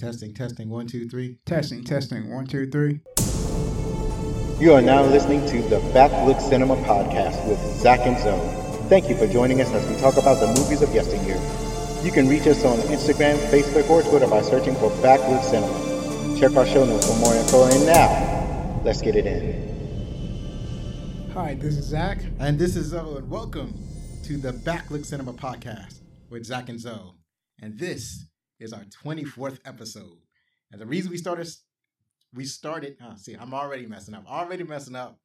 Testing, testing, one, two, three. Testing, testing, one, two, three. You are now listening to the Backlook Cinema Podcast with Zach and Zoe. Thank you for joining us as we talk about the movies of yesteryear. You can reach us on Instagram, Facebook, or Twitter by searching for Backlook Cinema. Check our show notes for more info. And now, let's get it in. Hi, this is Zach. And this is Zoe, and welcome to the Backlook Cinema Podcast with Zach and Zoe. And this is our 24th episode. And the reason we started, we started, oh, see, I'm already messing up, already messing up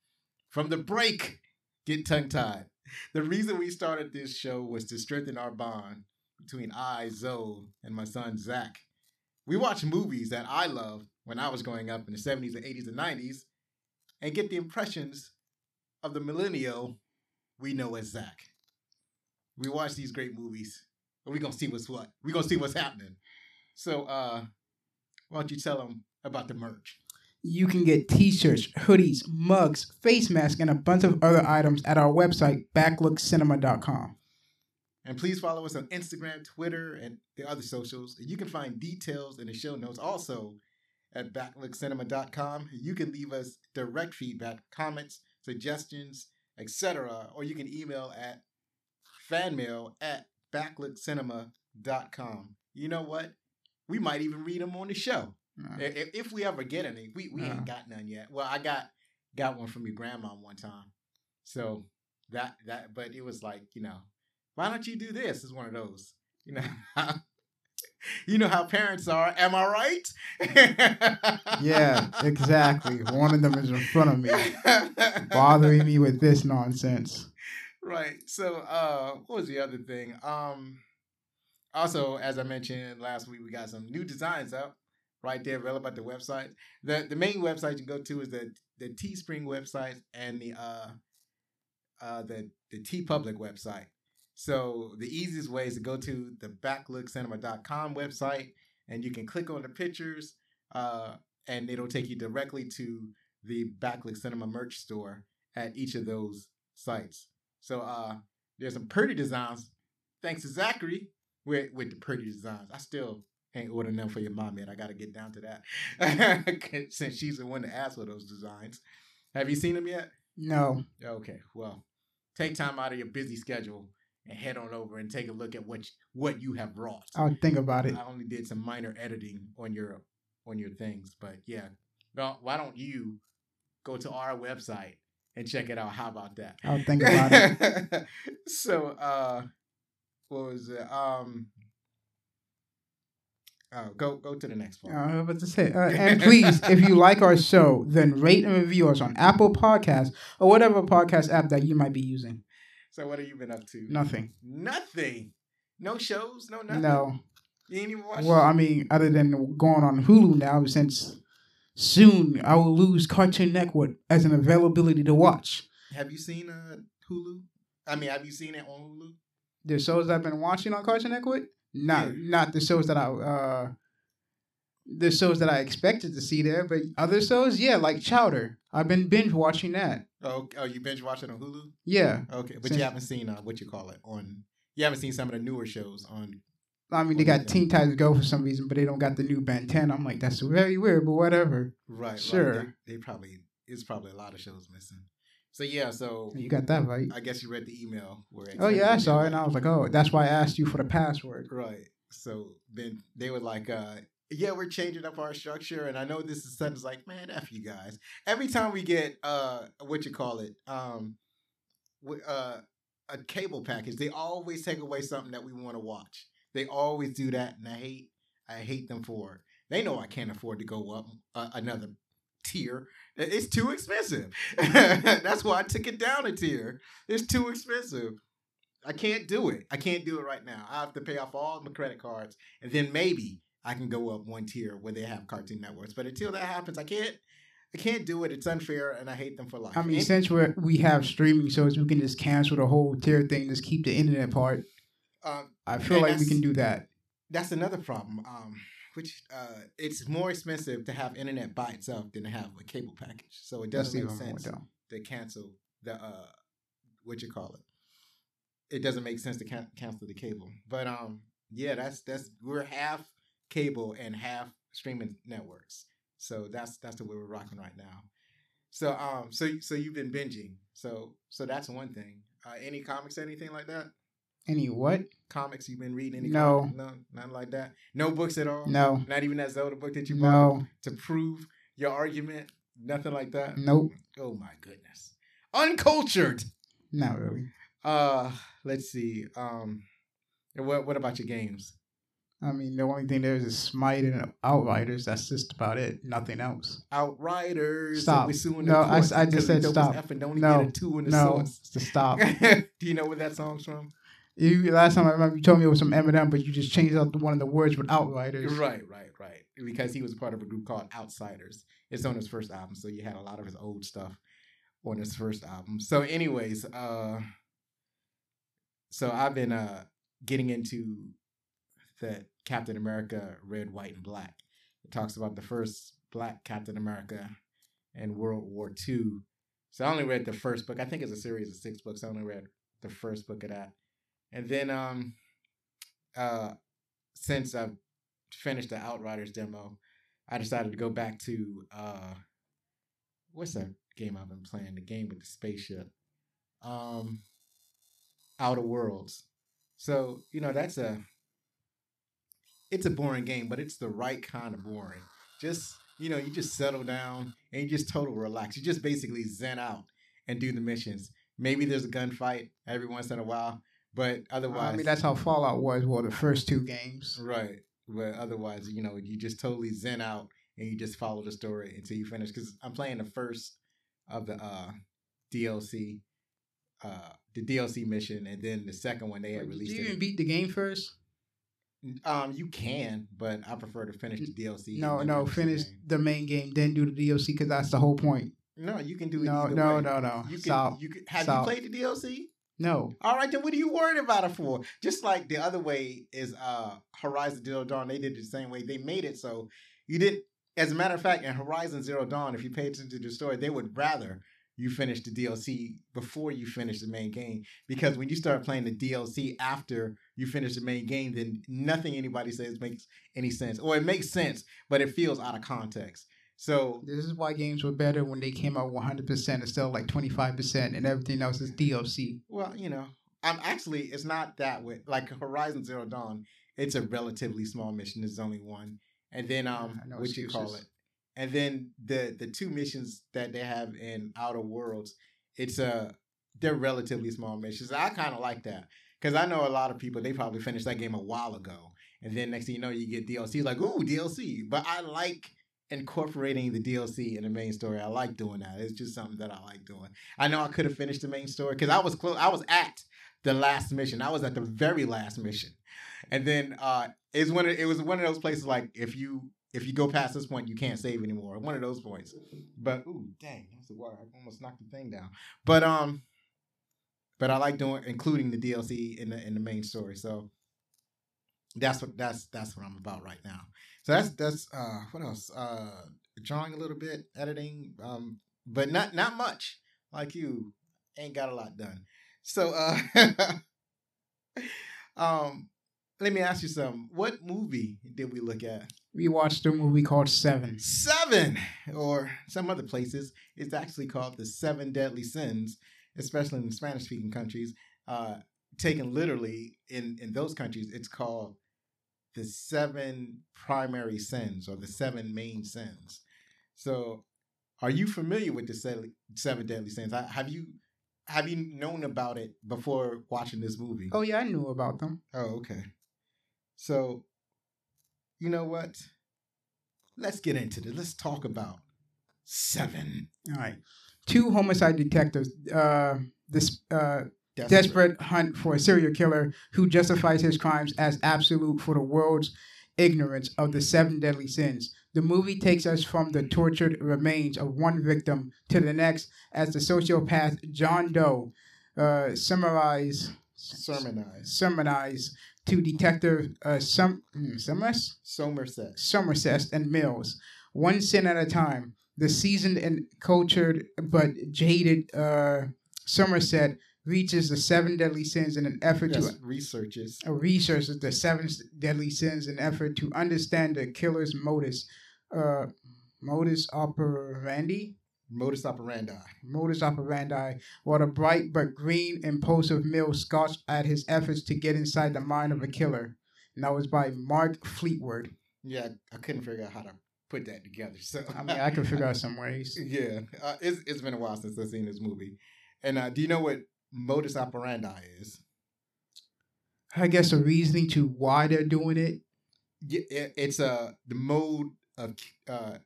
from the break, get tongue tied. The reason we started this show was to strengthen our bond between I, Zoe, and my son, Zach. We watch movies that I loved when I was growing up in the 70s and 80s and 90s and get the impressions of the millennial we know as Zach. We watch these great movies, and we're gonna see what's what. We're gonna see what's happening. So, uh, why don't you tell them about the merch? You can get t-shirts, hoodies, mugs, face masks, and a bunch of other items at our website, backlookcinema.com. And please follow us on Instagram, Twitter, and the other socials. You can find details in the show notes also at backlookcinema.com. You can leave us direct feedback, comments, suggestions, etc. Or you can email at fanmail at backlookcinema.com. You know what? We might even read them on the show. If, if we ever get any, we, we ain't got none yet. Well, I got got one from your grandma one time. So that that but it was like, you know, why don't you do this? Is one of those. You know you know how parents are. Am I right? yeah, exactly. One of them is in front of me, bothering me with this nonsense. right. So uh what was the other thing? Um also, as I mentioned last week, we got some new designs up right there available at the website. The the main website you can go to is the the Teespring website and the uh uh the the Teepublic website. So the easiest way is to go to the backlookcinema.com website and you can click on the pictures uh and it'll take you directly to the Backlook Cinema merch store at each of those sites. So uh there's some pretty designs thanks to Zachary with with the pretty designs. I still ain't ordered them for your mom yet. I got to get down to that since she's the one that asked for those designs. Have you seen them yet? No, Okay, well, take time out of your busy schedule and head on over and take a look at what you, what you have wrought. I'll think about it. I only did some minor editing on your on your things, but yeah. Well, why don't you go to our website and check it out? How about that? I'll think about it. so, uh, what was it? Um, oh, go go to the next one. I was about to say, uh, and please, if you like our show, then rate and review us on Apple Podcasts or whatever podcast app that you might be using. so, what have you been up to? Nothing. Nothing. No shows. No nothing. No. You ain't even watch. Well, I mean, other than going on Hulu now, since soon I will lose Cartoon Network as an availability to watch. have you seen uh Hulu? I mean, have you seen it on Hulu? The shows I've been watching on Cartoon Network, not Yeah. not the shows that I uh the shows that I expected to see there, but other shows, yeah, like Chowder. I've been binge watching that. Oh, oh, you binge watching on Hulu? Yeah, Okay, but Since- you haven't seen uh, what you call it on. You haven't seen some of the newer shows on. I mean they got that? Teen Titans Go for some reason, but they don't got the new Ben 10. I'm like, that's very weird, but whatever. Right. Sure. Right. They, they probably it's probably a lot of shows missing. So yeah. So You got that right. I guess you read the email where. Oh yeah, I saw it, and I was like, oh, that's why I asked you for the password. Right. So then they were like, uh, yeah, we're changing up our structure. And I know this is sudden's like, man, F you guys. Every time we get uh what you call it, um uh a cable package, they always take away something that we want to watch. They always do that, and I hate I hate them for it. They know I can't afford to go up uh, another tier. It's too expensive. That's why I took it down a tier. It's too expensive. I can't do it. I can't do it right now. I have to pay off all my credit cards, and then maybe I can go up one tier where they have Cartoon Networks. But until that happens, I can't. I can't do it. It's unfair, and I hate them for life. I mean, And- since we we have streaming shows, we can just cancel the whole tier thing, just keep the internet part. um, I feel like we can do that. that's another problem. Um, which uh, it's more expensive to have internet by itself than to have a cable package. So it doesn't make sense to cancel the uh, what you call it. It doesn't make sense to can- cancel the cable. But um, yeah, that's that's we're half cable and half streaming networks. So that's that's the way we're rocking right now. So um so so you've been binging. So so that's one thing. Uh, any comics, anything like that? Any what? Comics you've been reading? Any No. comics? no, nothing like that. No books at all. No. Not even that Zelda book that you bought No. to prove your argument. Nothing like that. Nope. Oh my goodness, uncultured. Not really. Uh, let's see. Um, what what about your games? I mean, the only thing there is is Smite and Outriders. That's just about it. Nothing else. Outriders. Stop. No, I I just said stop. F and don't No. get a two in the No. source. To stop. Do you know where that song's from? You last time I remember you told me it was some Eminem, but you just changed out the, one of the words with Outriders. Right, right, right. Because he was part of a group called Outsiders. It's on his first album, so you had a lot of his old stuff on his first album. So, anyways, uh, so I've been uh getting into the Captain America Red, White, and Black. It talks about the first Black Captain America in World War II. So I only read the first book. I think it's a series of six books. I only read the first book of that, and then um, uh, since I've finished the Outriders demo, I decided to go back to uh, what's that game I've been playing? The game with the spaceship, um, Outer Worlds. So you know that's a it's a boring game, but it's the right kind of boring. Just you know, you just settle down and you just total relax. You just basically zen out and do the missions. Maybe there's a gunfight every once in a while, but otherwise, I mean, that's how Fallout was. Well, the first two games. Right. But otherwise, you know, you just totally zen out and you just follow the story until you finish. Because I'm playing the first of the uh, DLC, uh, the DLC mission, and then the second one they had Did released. you it. beat the game first? Um, you can, but I prefer to finish the DLC. No, no. Finish the main game, then do the DLC because that's the whole point. No, you can do it. No, no, no, no. You can. Stop. You can. Have Stop. you played the DLC? No. All right, then what are you worried about it for? Just like the other way is uh Horizon Zero Dawn, they did it the same way. They made it so you didn't. As a matter of fact, in Horizon Zero Dawn, if you pay attention to the story, they would rather you finish the DLC before you finish the main game because when you start playing the DLC after you finish the main game, then nothing anybody says makes any sense, or it makes sense, but it feels out of context. So This is why games were better when they came out 100% instead of like 25% and everything else is DLC. Well, you know, I'm actually it's not that way. Like Horizon Zero Dawn, it's a relatively small mission. There's only one, and then um, what you call it, and then the the two missions that they have in Outer Worlds, it's a they're relatively small missions. I kind of like that because I know a lot of people they probably finished that game a while ago, and then next thing you know, you get DLC like ooh DLC. But I like incorporating the DLC in the main story. I like doing that. It's just something that I like doing. I know I could have finished the main story because I was close. I was at the last mission. I was at the very last mission, and then uh, it's one. Of, it was one of those places like if you if you go past this point, you can't save anymore. One of those points. But ooh, dang, that's the word. I almost knocked the thing down. But um, but I like doing including the DLC in the in the main story. So that's what that's that's what I'm about right now. So that's that's uh what else? Uh drawing a little bit, editing, um, but not not much. Like you, ain't got a lot done. So uh um let me ask you something. What movie did we look at? We watched a movie called Seven. Seven, or some other places, it's actually called the Seven Deadly Sins, especially in Spanish speaking countries. Uh, taken literally in, in those countries, it's called the seven primary sins or the seven main sins. So, are you familiar with the seven, deadly sins? Have you have you known about it before watching this movie? Oh, yeah, I knew about them. Oh, okay. So, you know what? Let's get into this. Let's talk about seven. All right. Two homicide detectives, uh, this uh, Desperate. desperate hunt for a serial killer who justifies his crimes as absolute for the world's ignorance of the seven deadly sins. The movie takes us from the tortured remains of one victim to the next as the sociopath John Doe uh, summarize Sermonized. sermonize to Detective uh, Sum- hmm, Summers? Somerset. Somerset and Mills, one sin at a time. The seasoned and cultured but jaded uh, Somerset reaches the seven deadly sins in an effort Yes, to researches. uh, researches the seven deadly sins in an effort to understand the killer's modus, uh, modus operandi. Modus operandi. Modus operandi, while the bright but green, impulsive Mill scoffs at his efforts to get inside the mind of a killer. And that was by Mark Fleetwood. Yeah, I couldn't figure out how to put that together. So I mean, I can figure out some ways. Yeah, uh, it's it's been a while since I've seen this movie. And uh, do you know what modus operandi is? I guess a reasoning to why they're doing it. Yeah, it, it's uh the mode of uh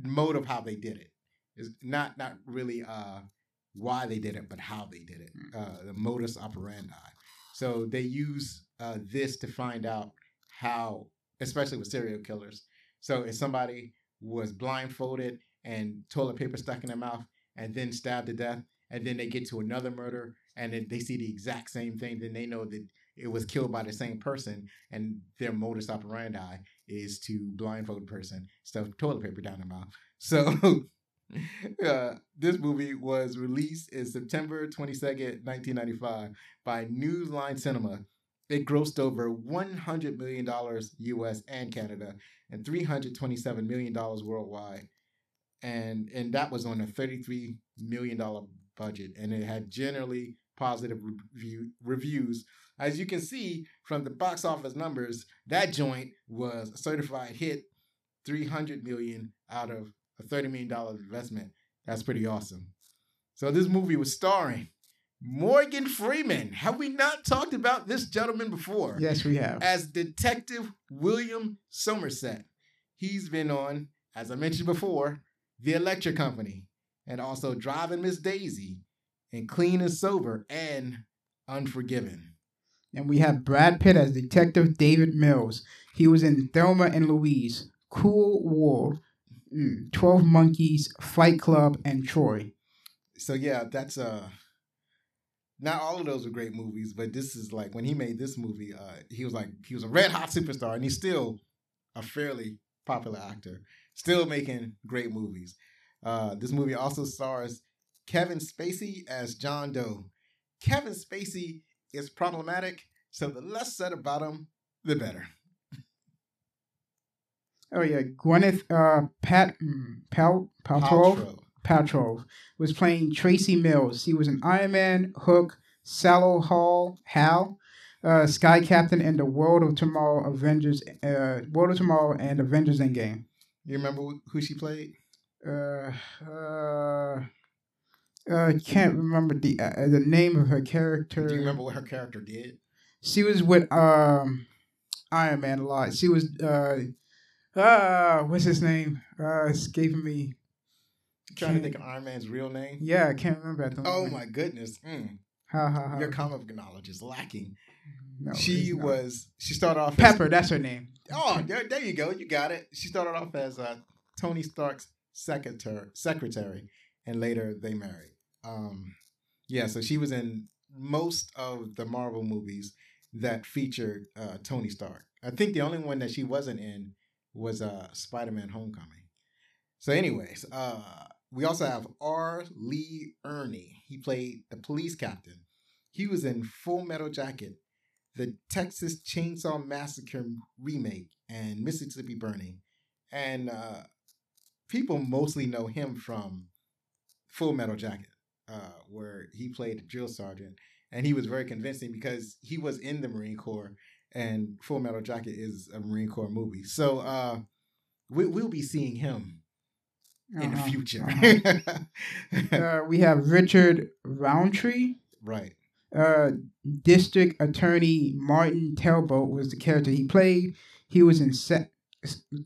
mode of how they did it. it. Is not not really uh why they did it, but how they did it. Uh, the modus operandi. So they use uh, this to find out how, especially with serial killers. So if somebody was blindfolded and toilet paper stuck in their mouth and then stabbed to death, and then they get to another murder and then they see the exact same thing, then they know that it was killed by the same person, and their modus operandi is to blindfold a person, stuff toilet paper down their mouth. So uh, this movie was released in September 22nd, 1995 by New Line Cinema. It grossed over $100 million US and Canada and $327 million worldwide. And, and that was on a $33 million budget. And it had generally positive review, reviews. As you can see from the box office numbers, that joint was a certified hit, 300 million out of a $30 million investment. That's pretty awesome. So this movie was starring Morgan Freeman. Have we not talked about this gentleman before? Yes, we have. As Detective William Somerset. He's been on, as I mentioned before, The Electric Company, and also Driving Miss Daisy, and Clean and Sober, and Unforgiven. And we have Brad Pitt as Detective David Mills. He was in Thelma and Louise, Cool World, mm, 12 Monkeys, Fight Club, and Troy. So yeah, that's uh not all of those are great movies, but this is like when he made this movie, uh he was like he was a red hot superstar and he's still a fairly popular actor, still making great movies. Uh this movie also stars Kevin Spacey as John Doe. Kevin Spacey is problematic, so the less said about him, the better. Oh yeah, Gwyneth uh, Pat mm, Pal Paltrow Paltrow was playing Tracy Mills. He was an Iron Man, Hook, Sallow Hall, Hal, uh, Sky Captain, and the World of Tomorrow Avengers, uh, World of Tomorrow and Avengers Endgame. You remember who she played? Uh, uh, I can't remember the uh, the name of her character. Do you remember what her character did? She was with um Iron Man a lot. She was uh uh what's his name? Uh escaping me. I'm trying to think of Iron Man's real name. Yeah, I can't remember at the Oh my goodness. Mm. Ha ha ha. Your comic knowledge is lacking. No, she was she started off Pepper, that's her name. Oh, there, there you go. You got it. She started off as uh, Tony Stark's secretary secretary and later they married. Um yeah, so she was in most of the Marvel movies that featured uh, Tony Stark. I think the only one that she wasn't in was uh, Spider-Man Homecoming. So anyways, uh we also have R. Lee Ermey. He played the police captain. He was in Full Metal Jacket, the Texas Chainsaw Massacre remake, and Mississippi Burning. And uh, people mostly know him from Full Metal Jacket, uh, where he played a drill sergeant. And he was very convincing because he was in the Marine Corps, and Full Metal Jacket is a Marine Corps movie. So uh, we, we'll be seeing him in the Uh-huh, future. uh-huh. uh, we have Richard Roundtree. right. Uh, District Attorney Martin Talbot was the character he played. He was in Sa-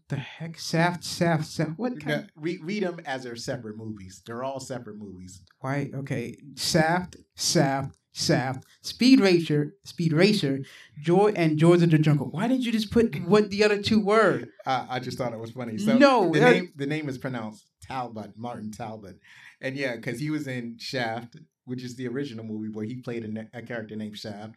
the heck Shaft, Shaft, Saft. What kind? read, read them as they're separate movies. They're all separate movies. Why? Okay, Shaft, Shaft, Shaft, Speed Racer Speed Racer Joy and George of the Jungle. Why didn't you just put what the other two were? I, I just thought it was funny. So No, the name the name is pronounced Talbot, Martin Talbot, and yeah, because he was in Shaft, which is the original movie where he played a, a character named Shaft.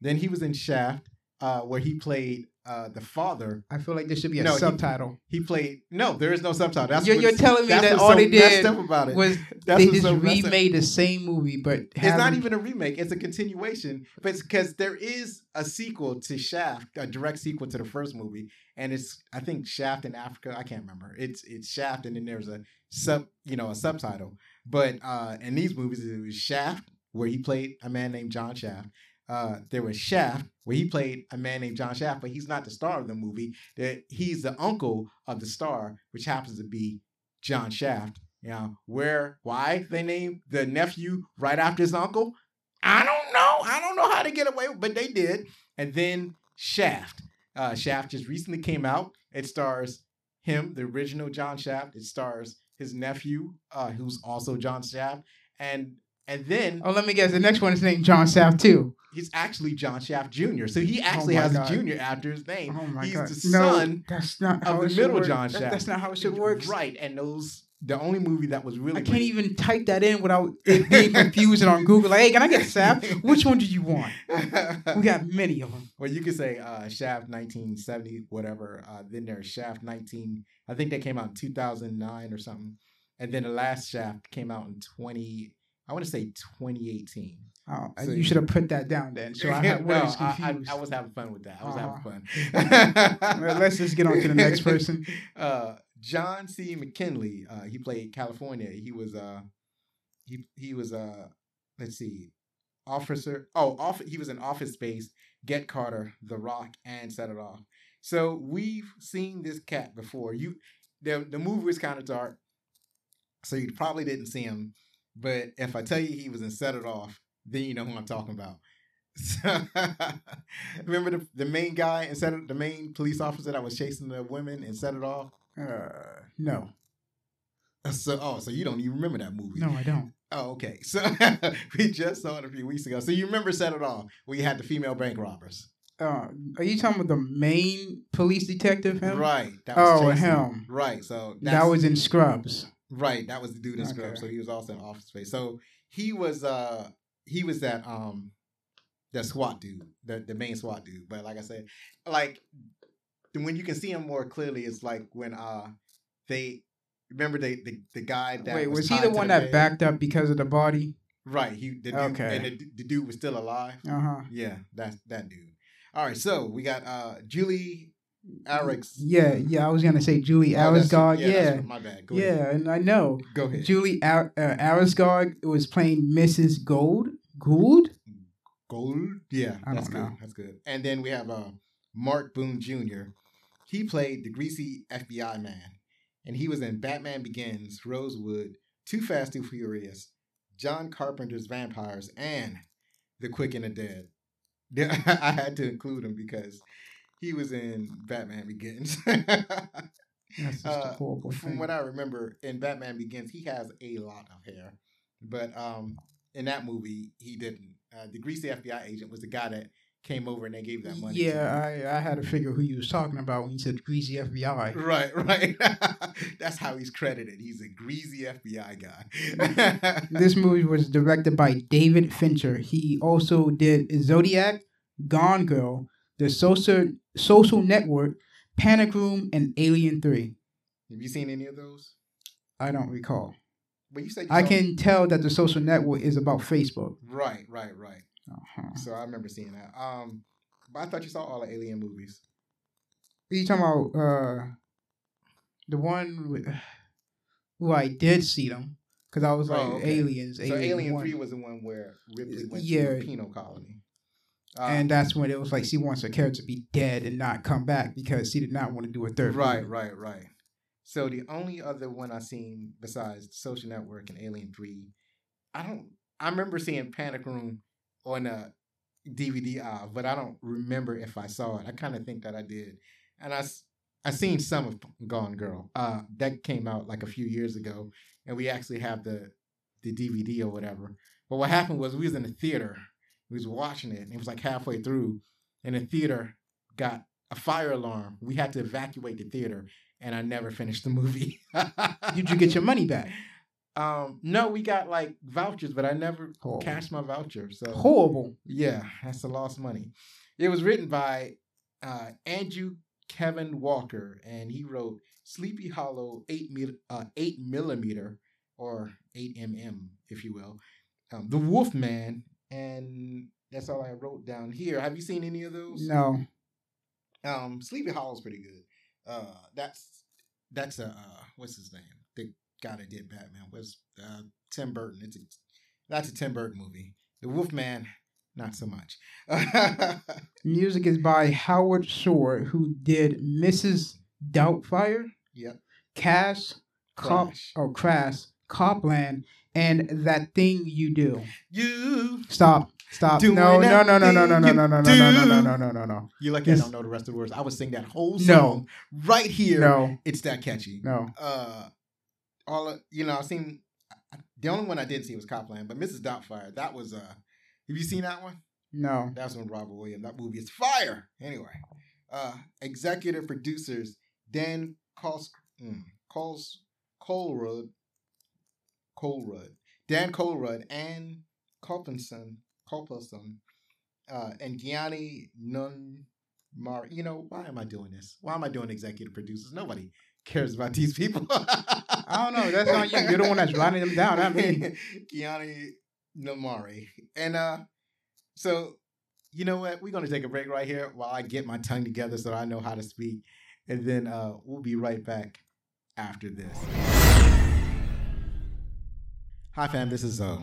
Then he was in Shaft, uh, where he played uh, the father. I feel like there should be a No, subtitle. He played no, there is no subtitle. That's You're, you're telling me that all so they did about it. was That's they just so remade the same movie, but It's not haven't- even a remake; it's a continuation. But because there is a sequel to Shaft, a direct sequel to the first movie, and it's I think Shaft in Africa. I can't remember. It's it's Shaft, and then there's a sub, you know, a subtitle. But uh in these movies, it was Shaft, where he played a man named John Shaft. Uh, there was Shaft, where he played a man named John Shaft, but he's not the star of the movie. That he's the uncle of the star, which happens to be John Shaft. You know, where why they named the nephew right after his uncle? I don't know. I don't know how to get away, but they did. And then Shaft. Uh, Shaft just recently came out. It stars him, the original John Shaft. It stars his nephew, uh, who's also John Shaft, and and then Oh, let me guess. The next one is named John Shaft too. he's actually John Shaft Jr. So he actually my has God. a junior after his name. Oh my he's god! the no, son that's not how of the middle work. John That- Shaft. That's not how it should work. Right, and those the only movie that was really I can't even type that in without it being confusing on Google. Like, hey, can I get Shaft? Which one do you want? We got many of them. Well, you could say uh, Shaft 1970, whatever. Uh, then there's Shaft 19. I think that came out in 2009 or something. And then the last Shaft came out in 20. I want to say 2018. Oh, So- you should have put that down then. So I, had, no, was I, I. I was having fun with that. I was Uh-huh. having fun. Well, let's just get on to the next person. Uh, John C. McGinley. Uh, he played California. He was uh, he he was uh, let's see, officer. Oh, off. He was in Office Space, Get Carter, The Rock, and Set It Off. So we've seen this cat before. You, the the movie was kind of dark, so you probably didn't see him. But if I tell you he was in Set It Off, then you know who I'm talking about. So, remember the, the main guy and set the main police officer that was chasing the women and set it off. Uh, no, So oh, so you don't even remember that movie? no, I don't. Oh, okay. So we just saw it a few weeks ago. So you remember Set It Off, where you had the female bank robbers, Uh, are you talking about the main police detective? Him? right? That Oh, chasing- him. Right. So That was in Scrubs. Right. That was the dude in Okay. Scrubs. So he was also in Office Space. So he was uh he was that um that SWAT dude, the the main SWAT dude. But like I said, like when you can see him more clearly, it's like when uh they remember they the, the guy that Wait, was, he the one that bed? backed up because of the body? right he the dude, Okay. and the, the dude was still alive Uh huh. yeah that's that dude all right so we got uh Julie Alex Yeah, yeah. I was gonna say Julie Oh, that's Yeah, right, my bad go yeah, ahead and I know go ahead Julie Ar- uh, Araskog was playing Mrs. Gold. Gould. Gold yeah I that's good know. that's good and then we have uh Mark Boone Jr. he played the greasy FBI man and he was in Batman Begins Rosewood Too Fast Too Furious John Carpenter's Vampires and The Quick and the Dead I had to include him because he was in Batman Begins. That's just Uh, From thing. what I remember, in Batman Begins, he has a lot of hair, but um, in that movie, he didn't. Uh, the greasy FBI agent was the guy that came over and they gave that money. yeah, I, I had to figure who you was talking about when you said greasy FBI. Right, right. That's how he's credited. He's a greasy FBI guy. This movie was directed by David Fincher. He also did Zodiac, Gone Girl, The Social Social Network, Panic Room, and Alien Three. Have you seen any of those? I don't recall. But you said you I can tell that the social network is about Facebook. Right, right, right. Uh-huh. So I remember seeing that. Um, but I thought you saw all the Alien movies. Are you talking about uh, the one with, who I did see them because I was like Oh, okay. aliens. So Alien, Alien. Three was the one where Ripley went Yeah. to the penal colony. Uh, and that's when it was like she wants her character to be dead and not come back because she did not want to do a third. right, movie. right, right. So the only other one I seen besides Social Network and Alien Three, I don't. I remember seeing Panic Room on a DVD aisle, but I don't remember if I saw it. I kind of think that I did, and I I seen some of Gone Girl. Uh, that came out like a few years ago, and we actually have the the DVD or whatever. But what happened was we was in the theater, we was watching it, and it was like halfway through, and the theater got a fire alarm. We had to evacuate the theater, and I never finished the movie. Did you get your money back? Um, no, we got like vouchers, but I never Horrible. cashed my voucher. So Horrible. yeah, that's a lost money. It was written by uh, Andrew Kevin Walker, and he wrote Sleepy Hollow eight mil- uh, eight millimeter or eight mm, if you will, um, The Wolf Man, and that's all I wrote down here. Have you seen any of those? No. Um, Sleepy Hollow is pretty good. Uh, that's that's a uh, what's his name? The guy that did Batman was uh, Tim Burton. It's a that's a Tim Burton movie. The Wolfman, not so much. Music is by Howard Shore, who did Mrs. Doubtfire, yep. Cop, Crash. oh Crass, Copland, and that thing you do. You Stop. Stop. No, no, no, no, no, no, no, no, no, no, no, no, no, no, no, no. you lucky. I don't know the rest of the words. I would sing that whole song right here. No, It's that catchy. no. Uh, all you know, I've seen the only one I didn't see was Copland, but Mrs. Doubtfire. That was uh, have you seen that one? No. That's when Robert Williams. That movie is fire. Anyway, uh, executive producers Dan Coles, mm, Coles, Colrud, Dan Colrud, and Culpinson, Culpinson, uh, and Gianni Nun Mar. You know why am I doing this? Why am I doing executive producers? Nobody cares about these people. I don't know. That's not you. You're the one that's writing them down. I mean, Gianni Namari. And uh so you know what? We're gonna take a break right here while I get my tongue together so I know how to speak. And then uh we'll be right back after this. Hi fam, this is Zoe.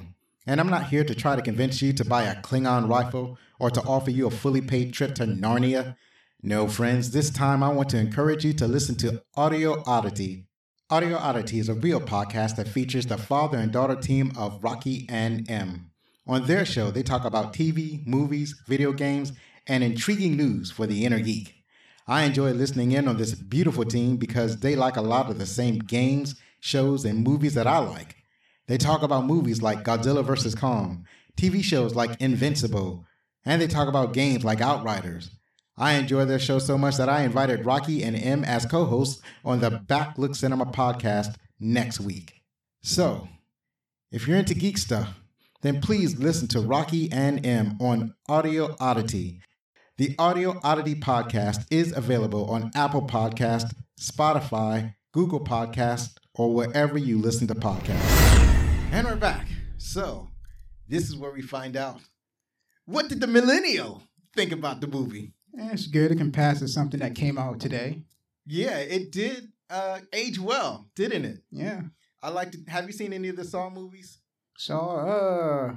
And I'm not here to try to convince you to buy a Klingon rifle or to offer you a fully paid trip to Narnia. No, friends, this time I want to encourage you to listen to Audio Oddity. Audio Oddity is a real podcast that features the father and daughter team of Rocky and M. On their show, they talk about TV, movies, video games, and intriguing news for the inner geek. I enjoy listening in on this beautiful team because they like a lot of the same games, shows, and movies that I like. They talk about movies like Godzilla vs. Kong, TV shows like Invincible, and they talk about games like Outriders. I enjoy their show so much that I invited Rocky and M as co hosts on the Backlook Cinema podcast next week. So, if you're into geek stuff, then please listen to Rocky and M on Audio Oddity. The Audio Oddity podcast is available on Apple Podcast, Spotify, Google Podcast, or wherever you listen to podcasts. And we're back. So, this is where we find out what did the millennial think about the movie? Eh, It's good. It can pass as something that came out today. Yeah, it did uh, age well, didn't it? Yeah. I like to. Have you seen any of the Saw movies? Saw, uh,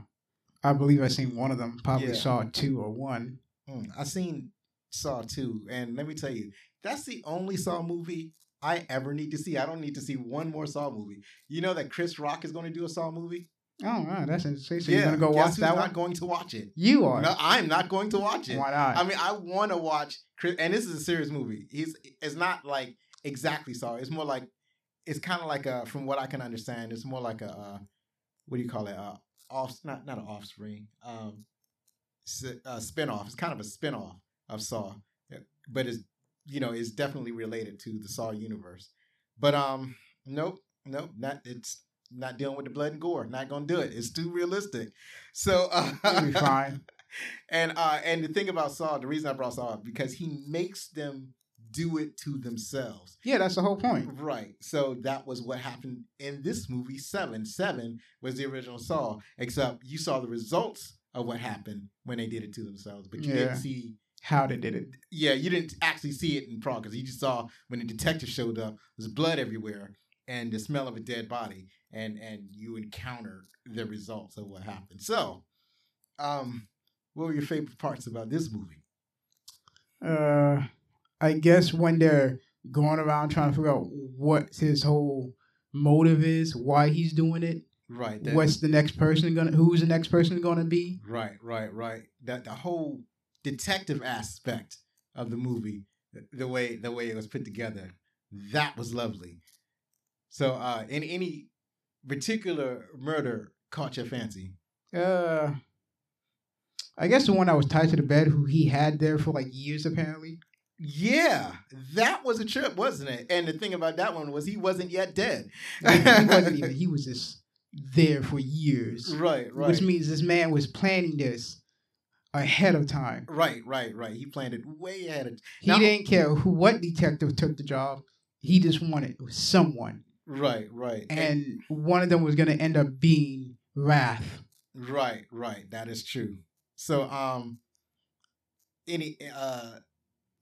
I believe I seen one of them. Probably Yeah. saw two or one. Mm, I seen Saw two, and let me tell you, that's the only Saw movie I ever need to see. I don't need to see one more Saw movie. You know that Chris Rock is going to do a Saw movie. Oh, wow, that's interesting. So you're gonna go guess watch who's that not one? going to watch it. You are. No, I'm not going to watch it. Why not? I mean, I want to watch Chris, and this is a serious movie. He's it's not like exactly Saw. It's more like it's kind of like a, from what I can understand, it's more like a uh, what do you call it? Uh, off, not not an offspring, um, a spinoff. It's kind of a spinoff of Saw, but it's you know is definitely related to the Saw universe. But um, nope, nope, not it's not dealing with the blood and gore. Not gonna do it. It's too realistic. So uh, You'll be fine. and uh and the thing about Saw, the reason I brought Saw up because he makes them do it to themselves. Yeah, that's the whole point. Right. So that was what happened in this movie, Seven. Seven was the original Saw, except you saw the results of what happened when they did it to themselves, but you Yeah. didn't see How they did it. yeah, you didn't actually see it in progress. You just saw when the detective showed up, there's blood everywhere and the smell of a dead body, and and you encounter the results of what happened. So, um, what were your favorite parts about this movie? Uh, I guess when they're going around trying to figure out what his whole motive is, why he's doing it, Right. that- what's the next person gonna, who's the next person gonna be? right, right, right. That the whole detective aspect of the movie, the- way the way it was put together, that was lovely. So, uh, in any particular murder caught your fancy? Uh, I guess the one that was tied to the bed, who he had there for like years apparently. Yeah, that was a trip, wasn't it? And the thing about that one was he wasn't yet dead. he wasn't even. He was just there for years, right, right. which means this man was planning this ahead of time. Right, right, right. He planned it way ahead of. Time. He Now- didn't care who what detective took the job. He just wanted someone, Right, right, and one of them was going to end up being Wrath. Right, right. That is true. So, um, any uh,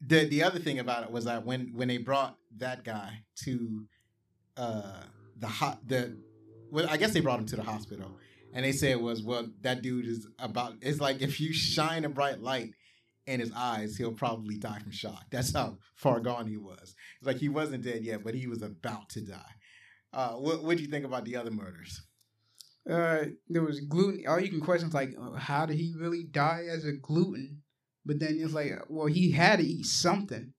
the the other thing about it was that when when they brought that guy to uh the hot the well, I guess they brought him to the hospital, and they said was well that dude is about it's like if you shine a bright light in his eyes, he'll probably die from shock. That's how far gone he was. It's like he wasn't dead yet, but he was about to die. Uh, what what do you think about the other murders? Uh, there was gluten. All you can question is like, uh, how did he really die as a gluten? But then it's like, well, he had to eat something,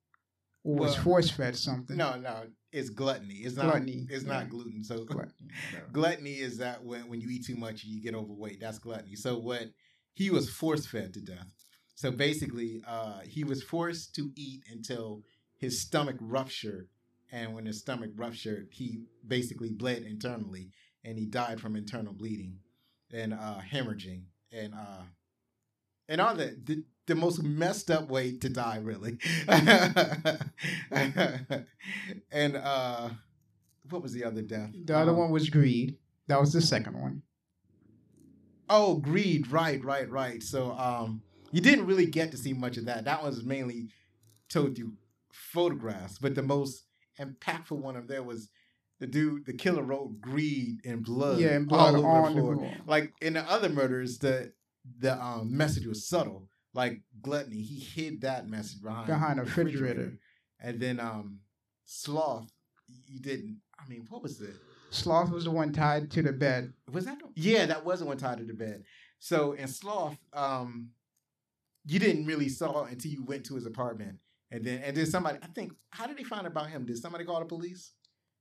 or was force fed something. No, no, it's gluttony. It's not. Gluttony, It's yeah. not gluten. So Gluttony, gluttony is that when when you eat too much, you get overweight. That's gluttony. So what he was force fed to death. So basically, uh, he was forced to eat until his stomach ruptured, and when his stomach ruptured, he basically bled internally, and he died from internal bleeding and uh, hemorrhaging and uh, and all that. The, the most messed up way to die, really. and uh, what was the other death? The other Um, one was greed. That was the second one. Oh, greed. Right, right, right. So um you didn't really get to see much of that. That was mainly told through photographs, but the most impactful one of there was the dude, the killer wrote greed and blood, yeah, and blood all over the the floor. floor. Like in the other murders, the the um message was subtle. Like gluttony, he hid that message behind Behind a the refrigerator. And then um sloth, you didn't. I mean, what was it? Sloth was the one tied to the bed. Was that? the- Yeah, that was the one tied to the bed. So in Sloth, um, you didn't really saw it until you went to his apartment, and then and then somebody. I think. How did they find about him? Did somebody call the police?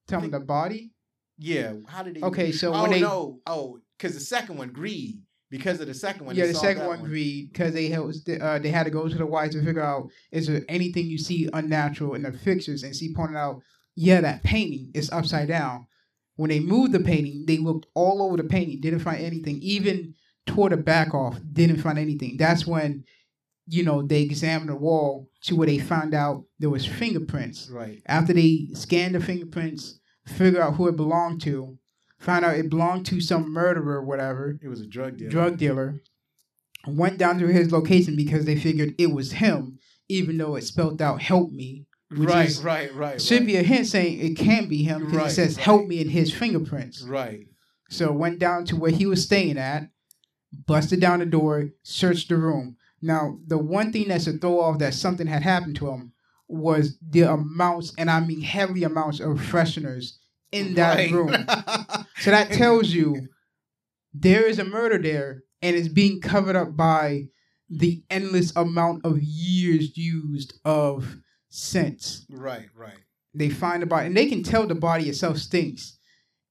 Tell me the body. Yeah. How did they? Okay, so oh when they no! Oh, because the second one, greed. Because of the second one. yeah, the second one greed because they had uh, they had to go to the wife to figure out is there anything you see unnatural in the pictures, and she pointed out, yeah, that painting is upside down. When they moved the painting, they looked all over the painting, didn't find anything. Even tore the back off, didn't find anything. That's when, you know, they examined the wall to where they found out there was fingerprints. Right. After they scanned the fingerprints, figure out who it belonged to, found out it belonged to some murderer or whatever It was a drug dealer. drug dealer, went down to his location because they figured it was him, even though it spelled out "help me." which Right. is- Right. Right. Should right. be a hint saying it can't be him because Right, it says right. "help me" in his fingerprints. Right. So went down to where he was staying at, busted down the door, searched the room. Now the one thing that should throw off that something had happened to him was the amounts, and I mean heavy amounts of fresheners in that Right. room. So that tells you there is a murder there and it's being covered up by the endless amount of years used of scents. Right. Right. They find the body and they can tell the body itself stinks.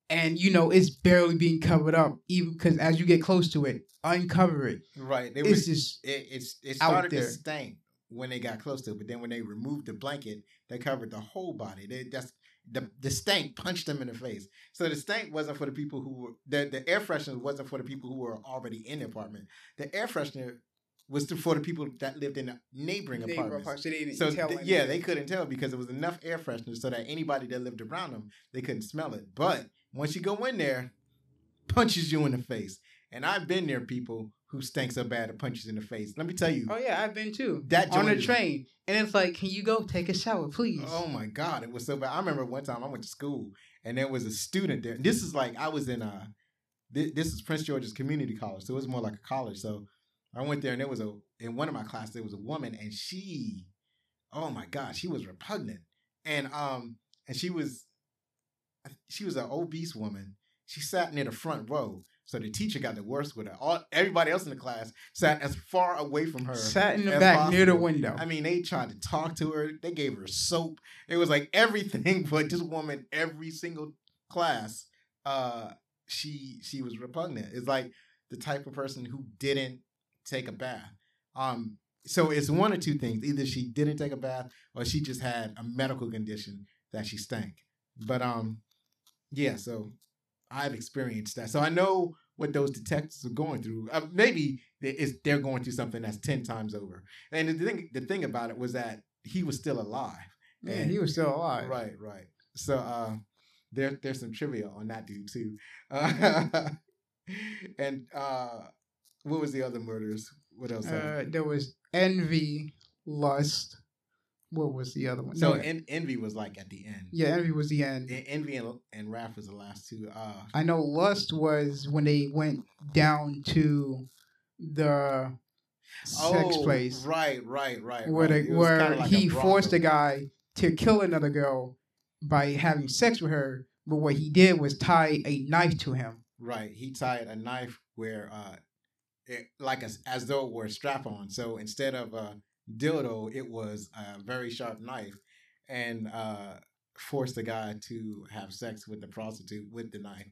And you know, it's barely being covered up, even because as you get close to it, uncover it. Right. They It's was just it, it's it out started to stink when they got close to it, but then when they removed the blanket, they covered the whole body. They just the the stank punched them in the face. So the stank wasn't for the people who were the the air freshener wasn't for the people who were already in the apartment. The air freshener was to, for the people that lived in the neighboring apartments. so they didn't So tell th- yeah, they couldn't tell because there was enough air freshener so that anybody that lived around them they couldn't smell it. But once you go in there, punches you in the face. And I've been there, people who stinks so bad it punches in the face. Let me tell you, Oh yeah, I've been too. that on a train. And it's like, can you go take a shower, please? Oh my god, it was so bad. I remember one time I went to school and there was a student there. This is like I was in a, thi- this is Prince George's Community College, so it was more like a college. So I went there and there was a in one of my classes there was a woman and she, oh my god, she was repugnant and um and she was she was an obese woman. She sat near the front row, so the teacher got the worst with her. All everybody else in the class sat as far away from her. Sat in the back near the window. I mean, they tried to talk to her. They gave her soap. It was like everything, but this woman, every single class, uh, she she was repugnant. It's like the type of person who didn't take a bath. Um, so it's one or two things: either she didn't take a bath, or she just had a medical condition that she stank. But um, yeah. So I've experienced that. So I know what those detectives are going through. Uh, maybe it's, they're going through something that's ten times over. And the thing, the thing about it was that he was still alive. Yeah, he was still alive. Right, right. So uh, there, there's some trivia on that dude too. Uh, and uh, what was the other murders? What else? Uh, there was envy, lust. What was the other one? So en- envy was like at the end. Yeah, envy was the end. En- envy and, and wrath was the last two. Uh, I know lust was when they went down to the sex oh, place. Right, right, right. Where right. the, where like he forced a guy to kill another girl by having sex with her, but what he did was tie a knife to him. Right, he tied a knife where, uh, it, like as as though it were a strap on. So instead of a dildo, it was a very sharp knife, and uh, forced the guy to have sex with the prostitute with the knife.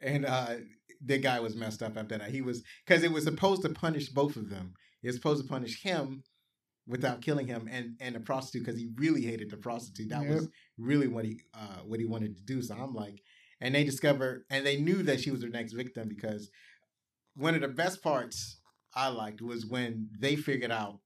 And uh, the guy was messed up after that. He was because it was supposed to punish both of them. It was supposed to punish him without killing him and and the prostitute because he really hated the prostitute. That yep. was really what he uh, what he wanted to do. So I'm like, and they discovered and they knew that she was their next victim because one of the best parts I liked was when they figured out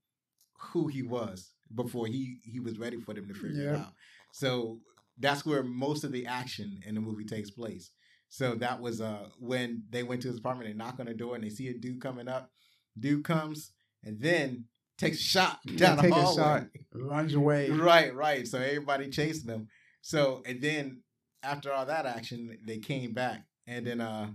who he was before he he was ready for them to figure yep. it out. So that's where most of the action in the movie takes place. So that was uh when they went to his apartment, they knock on the door and they see a dude coming up. Dude comes and then takes a shot down the hallway. Shot, runs away. Right, right. So everybody chasing him. So and then after all that action, they came back and then uh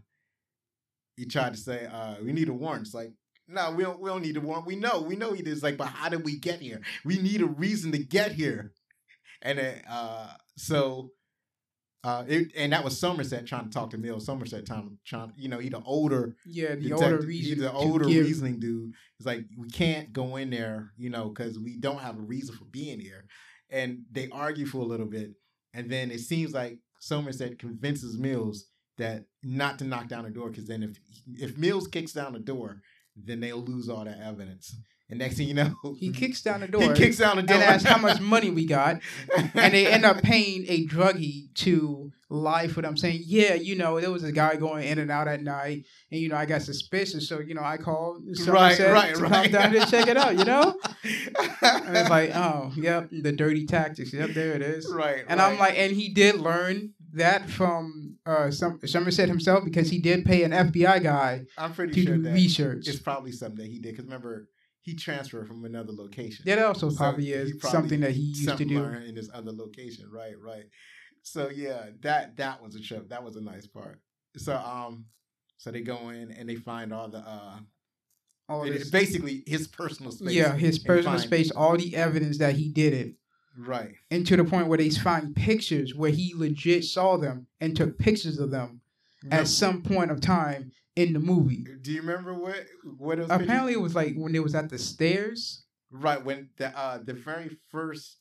he tried to say, uh, we need a warrant. It's like, no, we don't we don't need a warrant. We know, we know he did. It's like, but how did we get here? We need a reason to get here. And then uh so uh, it, and that was Somerset trying to talk to Mills. Somerset trying, trying, you know, he the older, yeah, the older reason, the older reasoning dude. It's like we can't go in there, you know, because we don't have a reason for being here. And they argue for a little bit, and then it seems like Somerset convinces Mills that not to knock down the door because then if if Mills kicks down the door, then they'll lose all that evidence. And next thing you know, he kicks down the door. He kicks down the door and asks how much money we got, and they end up paying a druggie to lie for them, saying, "Yeah, you know, there was a guy going in and out at night, and you know, I got suspicious, so you know, I called right, right, to right. come down to check it out, you know." and it's like, oh, yep, the dirty tactics. Yep, there it is. Right. And right. I'm like, and he did learn that from uh, some Somerset himself because he did pay an FBI guy. I'm pretty to sure do research. It's probably something that he did because remember he transferred from another location. That also so probably is probably something that he used to do in this other location. Right, right. So yeah, that that was a trip. That was a nice part. So um, so they go in and they find all the uh, all this, basically his personal space. Yeah, his personal find, space. All the evidence that he did it. Right. And to the point where they find pictures where he legit saw them and took pictures of them at some point of time in the movie. Do you remember what what it was? Apparently, it was like when it was at the stairs. Right when the uh the very first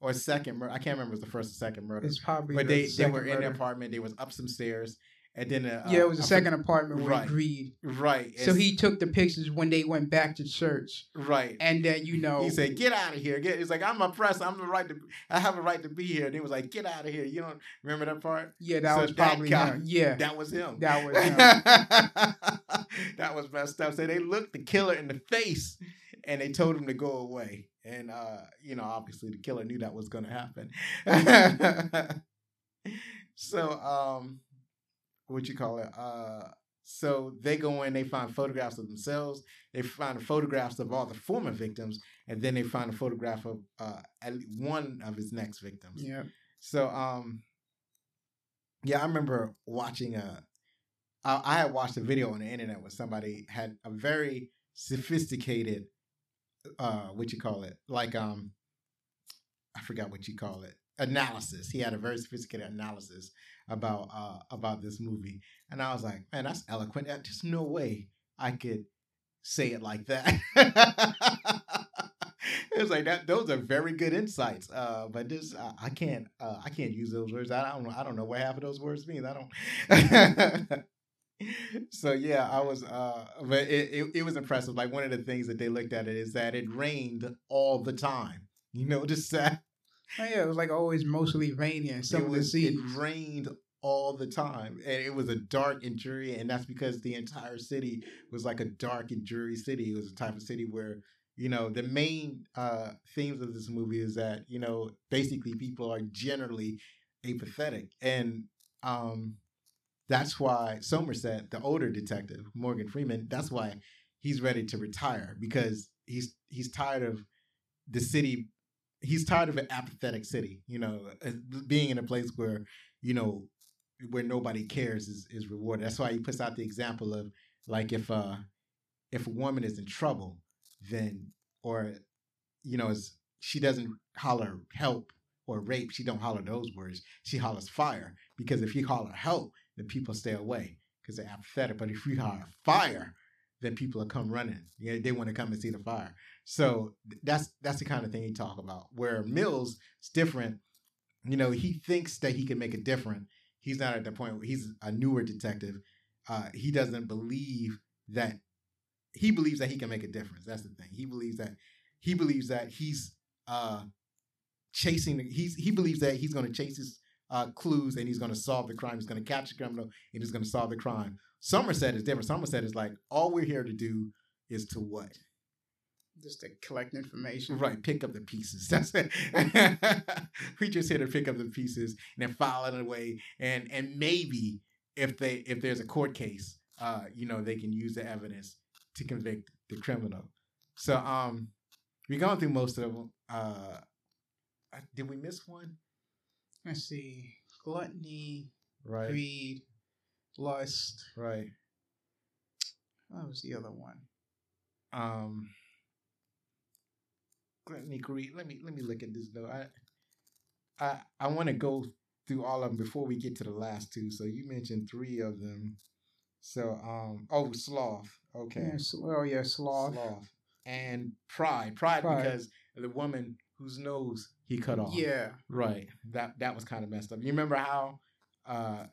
or second murder. I can't remember it was the first or second murder. It's probably. But the they they were in the apartment. They was up some stairs. And then uh, yeah, it was a second apartment with right, Greed. Right. So he took the pictures when they went back to church. Right. And then you know he said, "Get out of here!" Get. He's like, "I'm oppressed. I'm the right to. I have a right to be here." And he was like, "Get out of here!" You don't remember that part? Yeah, that so was probably guy, him. Yeah, that was him. That was him. that was messed up. So they looked the killer in the face and they told him to go away. And uh, you know, obviously the killer knew that was going to happen. so um what you call it? Uh, so they go in, they find photographs of themselves, they find photographs of all the former victims, and then they find a photograph of uh, at least one of his next victims. Yeah. So um, yeah, I remember watching a. I, I had watched a video on the internet where somebody had a very sophisticated, uh, what you call it, like um, I forgot what you call it, analysis. He had a very sophisticated analysis about uh, about this movie, and I was like, man, that's eloquent. There's no way I could say it like that. it was like that. Those are very good insights, uh, but this uh, I can't uh, I can't use those words. I don't I don't know what half of those words mean. I don't. so yeah, I was, uh, but it, it, it was impressive. Like one of the things that they looked at it is that it rained all the time. You know, just that Oh, yeah, it was like always mostly rainy and some it scenes. It rained all the time, and it was a dark and dreary, and that's because the entire city was like a dark and dreary city. It was a type of city where you know the main uh, themes of this movie is that you know basically people are generally apathetic, and um, that's why Somerset, the older detective Morgan Freeman, that's why he's ready to retire because he's he's tired of the city. He's tired of an apathetic city, you know, uh, being in a place where you know where nobody cares is, is rewarded. That's why he puts out the example of like if uh if a woman is in trouble, then or you know is she doesn't holler help or rape, she don't holler those words. She hollers fire because if you holler help, then people stay away because they're apathetic. But if you holler fire, then people will come running. Yeah, they want to come and see the fire. So that's that's the kind of thing he talk about. Where Mills is different. You know, he thinks that he can make a difference he's not at the point where he's a newer detective. Uh, he doesn't believe that he believes that he can make a difference. That's the thing. He believes that he believes that he's uh, chasing. He's he believes that he's going to chase his uh, clues and he's going to solve the crime. He's going to catch the criminal and he's going to solve the crime. Somerset is different. Somerset is like all we're here to do is to what just to collect information. Right, pick up the pieces. That's it. we just here to pick up the pieces and then file it away. And and maybe if they if there's a court case, uh, you know, they can use the evidence to convict the criminal. So um we're going through most of them. Uh did we miss one? Let's see. Gluttony, right. greed, lust. Right. What was the other one? Um let me read. let me let me look at this though. I I I want to go through all of them before we get to the last two. So you mentioned three of them. So um oh sloth. Okay. Yeah, well yeah, sloth. Sloth. And pride. Pride, pride. because the woman whose nose he cut off. Yeah. Right. That that was kind of messed up. You remember how uh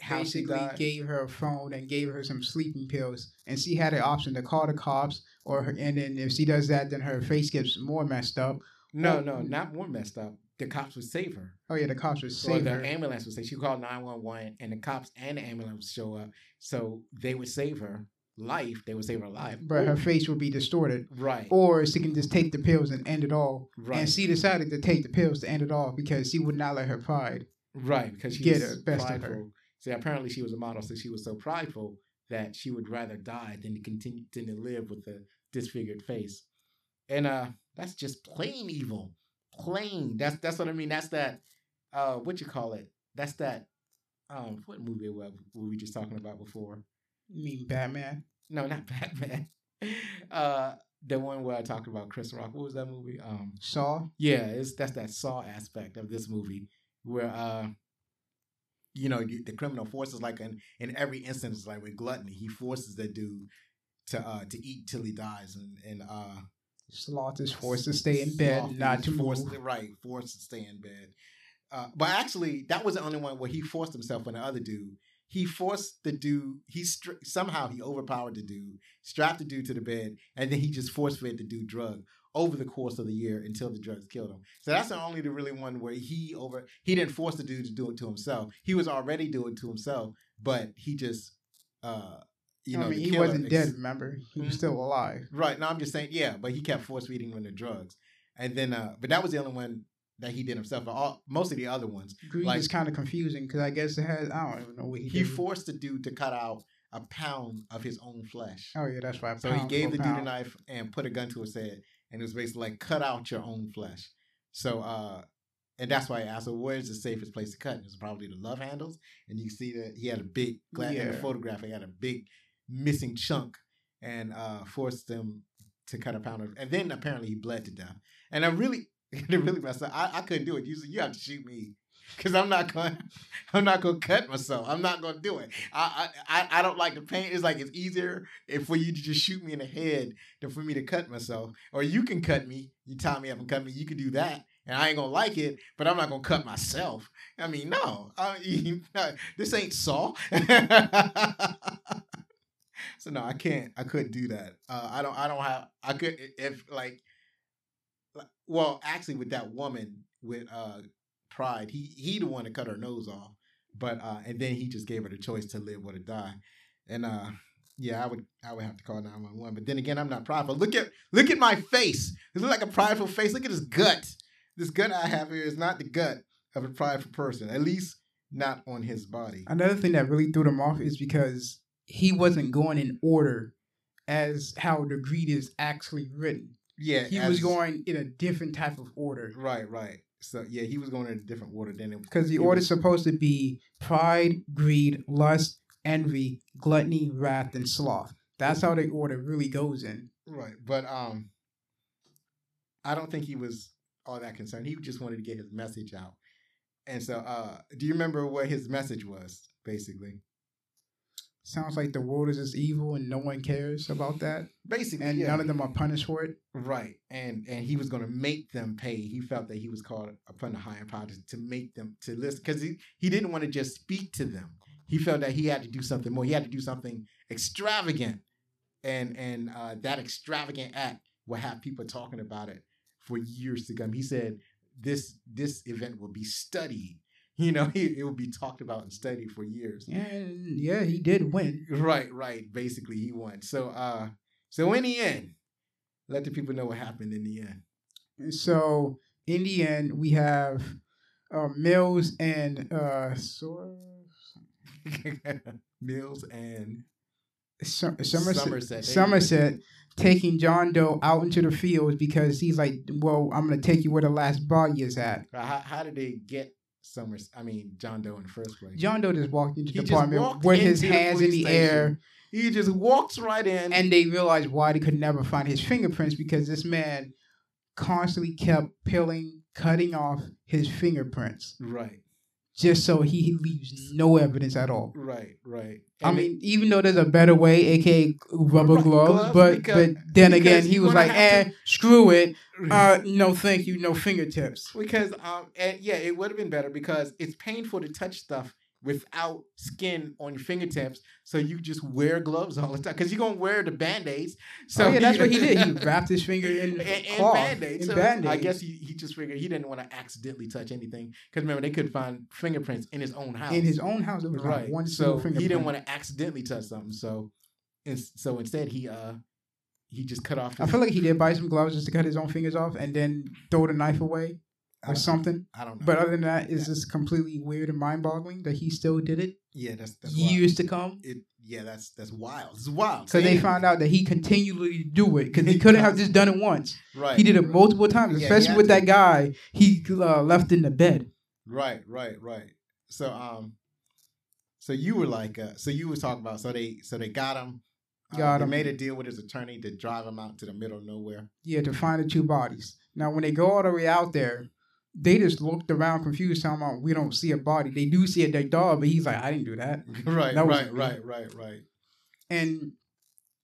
how basically gave her a phone and gave her some sleeping pills, and she had an option to call the cops, or her, and then if she does that, then her face gets more messed up. No, or, no, not more messed up. The cops would save her. Oh yeah, the cops would save or her. The ambulance would say she called nine one one, and the cops and the ambulance would show up, so they would save her life. They would save her life, but her face would be distorted. Right. Or she can just take the pills and end it all. Right. And she decided to take the pills to end it all because she would not let her pride. Right, because she get was best prideful. of her See, apparently she was a model, so she was so prideful that she would rather die than to continue than to live with a disfigured face. And uh that's just plain evil. Plain. That's that's what I mean. That's that uh what you call it? That's that um what movie were we just talking about before? You mean Batman? No, not Batman. uh the one where I talked about Chris Rock. What was that movie? Um Saw? Yeah, it's that's that Saw aspect of this movie where uh you know, the criminal forces like in in every instance, like with gluttony, he forces that dude to uh to eat till he dies, and and uh, is forced to stay in bed, not to forced, move. Right, forced to stay in bed. Uh, but actually, that was the only one where he forced himself on the other dude. He forced the dude. He stri- somehow he overpowered the dude, strapped the dude to the bed, and then he just force fed the dude drug over the course of the year until the drugs killed him. So that's the only the really one where he over he didn't force the dude to do it to himself. He was already doing it to himself, but he just uh you know, I mean, he wasn't ex- dead. Remember, he was mm-hmm. still alive. Right. No, I'm just saying, yeah, but he kept force feeding him the drugs, and then, uh but that was the only one that he did himself. All most of the other ones, Greed like, is kind of confusing because I guess it has. I don't even know what he. He did. forced the dude to cut out a pound of his own flesh. Oh yeah, that's right. So he gave the dude a knife and put a gun to his head, and it was basically like cut out your own flesh. So, uh, and that's why I asked, well, where's the safest place to cut? It was probably the love handles, and you see that he had a big, glad yeah. in the photograph, he had a big missing chunk, and uh, forced them to cut a pound of, and then apparently he bled to death. And I really, it really messed up. I, I couldn't do it. Usually, you have to shoot me because I'm not going. I'm not going to cut myself. I'm not going to do it. I, I I don't like the pain. It's like it's easier for you to just shoot me in the head than for me to cut myself. Or you can cut me. You tie me up and cut me. You can do that, and I ain't gonna like it. But I'm not gonna cut myself. I mean, no. I, you, this ain't Saw. so no, I can't. I couldn't do that. Uh, I don't. I don't have. I could if like. Well, actually, with that woman with uh pride. He he the one that cut her nose off, but uh, and then he just gave her the choice to live or to die, and uh, yeah, I would I would have to call nine one one. But then again, I'm not prideful. Look at look at my face. It looks like a prideful face. Look at this gut. This gut I have here is not the gut of a prideful person. At least not on his body. Another thing that really threw them off is because he wasn't going in order as how the greed is actually written. Yeah, He as- was going in a different type of order. right, right. So yeah, he was going in a different order than it Because the order's was- supposed to be pride, greed, lust, envy, gluttony, wrath, and sloth. That's how the order really goes in. Right, but um, I don't think he was all that concerned. He just wanted to get his message out. And so, uh, do you remember what his message was? Basically, Sounds like the world is just evil and no one cares about that. basically, And yeah. none of them are punished for it. right. And and he was going to make them pay. He felt that he was called upon the higher power to, to make them to listen because he he didn't want to just speak to them. He felt that he had to do something more. He had to do something extravagant, and and uh, that extravagant act will have people talking about it for years to come. He said this this event will be studied. You know, he, it will be talked about and studied for years. And yeah, he did win. Right, right. Basically, he won. So, uh, so in the end, let the people know what happened in the end. And so in the end, we have uh, Mills and uh, Sor- Mills and Som- Somerset, Somerset. Somerset, taking John Doe out into the fields because he's like, "Well, I'm going to take you where the last body is at." How, how did they get Summers? I mean, John Doe in the first place. John Doe just walked into the just apartment with his hands in the air, he just walks right in. and they realized why they could never find his fingerprints because this man constantly kept peeling, cutting off his fingerprints right, just so he leaves no evidence at all. right, right. I And mean, even though there's a better way, aka rubber gloves, gloves, but because- but then again, he was like, "Eh, to- screw it. Uh, no, thank you, no fingertips." because um and yeah it would have been better because it's painful to touch stuff without skin on your fingertips so you just wear gloves all the time because you're gonna wear the band-aids so oh yeah, that's what he did. He wrapped his finger in and, and band-aids. in So. I guess he, he just figured he didn't want to accidentally touch anything because remember they could find fingerprints in his own house in his own house, there was right not one so he didn't want to accidentally touch something so and so instead he uh he just cut off I feel like he did buy some gloves just to cut his own fingers off and then throw the knife away or something. I don't know But other than that, it's just completely weird and mind-boggling that he still did it yeah that's that's wild. years to come. it yeah that's that's wild it's wild Because they found out that he continually do it because he couldn't have just done it once. right He did it multiple times, Yeah, especially with that guy he uh, left in the bed. Right, right, right. So um, so you were like, uh, so you was talking about, so they, so they got him. uh, Got they him. Made a deal with his attorney to drive him out to the middle of nowhere. Yeah, to find the two bodies. Now, when they go all the way out there, they just looked around confused, talking about we don't see a body. They do see a dead dog, but he's like, I didn't do that. right, That right, right, right, right. And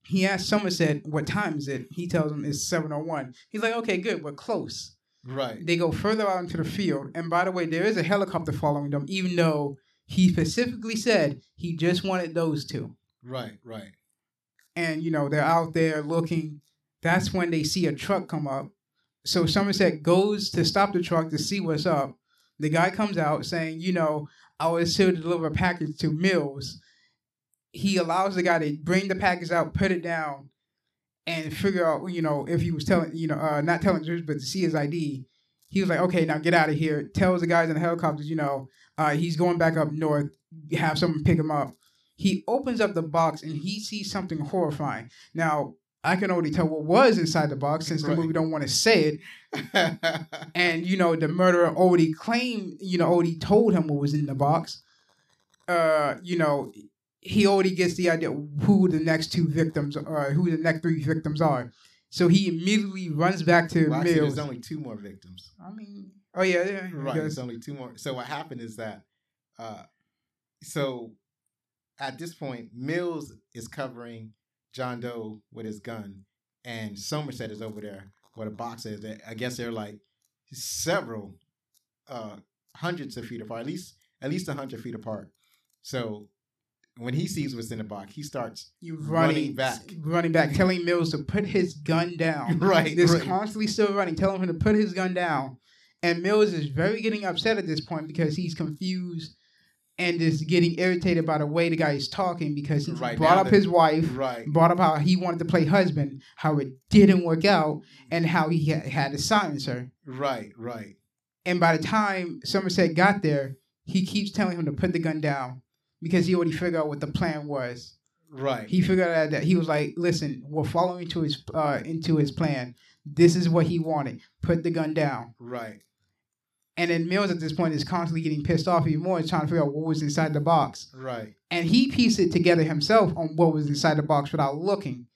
he asked Somerset, "What time is it?" He tells him it's seven o one. He's like, "Okay, good, we're close." Right. They go further out into the field, and by the way, there is a helicopter following them, even though he specifically said he just wanted those two. Right, right. and you know they're out there looking. That's when they see a truck come up. So Somerset goes to stop the truck to see what's up. The guy comes out saying, "You know, I was here to deliver a package to Mills." He allows the guy to bring the package out, put it down, and figure out, you know, if he was telling, you know, uh, not telling truth, but to see his ID. He was like, "Okay, now get out of here." Tells the guys in the helicopters, you know, uh, he's going back up north. Have someone pick him up he opens up the box and he sees something horrifying. Now, I can already tell what was inside the box since the movie don't want to say it. And you know, the murderer already claimed, you know, already told him what was in the box. Uh, you know, he already gets the idea who the next two victims are, who the next three victims are. So he immediately runs back to well, Mills. there's only two more victims. I mean, oh yeah, yeah, Right. There's only two more. So what happened is that, uh, so at this point, Mills is covering John Doe with his gun, and Somerset is over there where the box is. I guess they're like several uh, hundreds of feet apart, at least at least a hundred feet apart. So when he sees what's in the box, he starts You running running, back. running back, telling Mills to put his gun down. right. This right. constantly still running, telling him to put his gun down. And Mills is very getting upset at this point because he's confused and just getting irritated by the way the guy is talking because he Right, brought up that- his wife, Right. brought up how he wanted to play husband, how it didn't work out, and how he ha- had to silence her. Right. Right. And by the time Somerset got there, he keeps telling him to put the gun down because he already figured out what the plan was. Right. He figured out that he was like, "Listen, we're following into his uh, into his plan. This is what he wanted. Put the gun down." right. And then Mills at this point is constantly getting pissed off even more, trying to figure out what was inside the box. Right. And he pieced it together himself on what was inside the box without looking.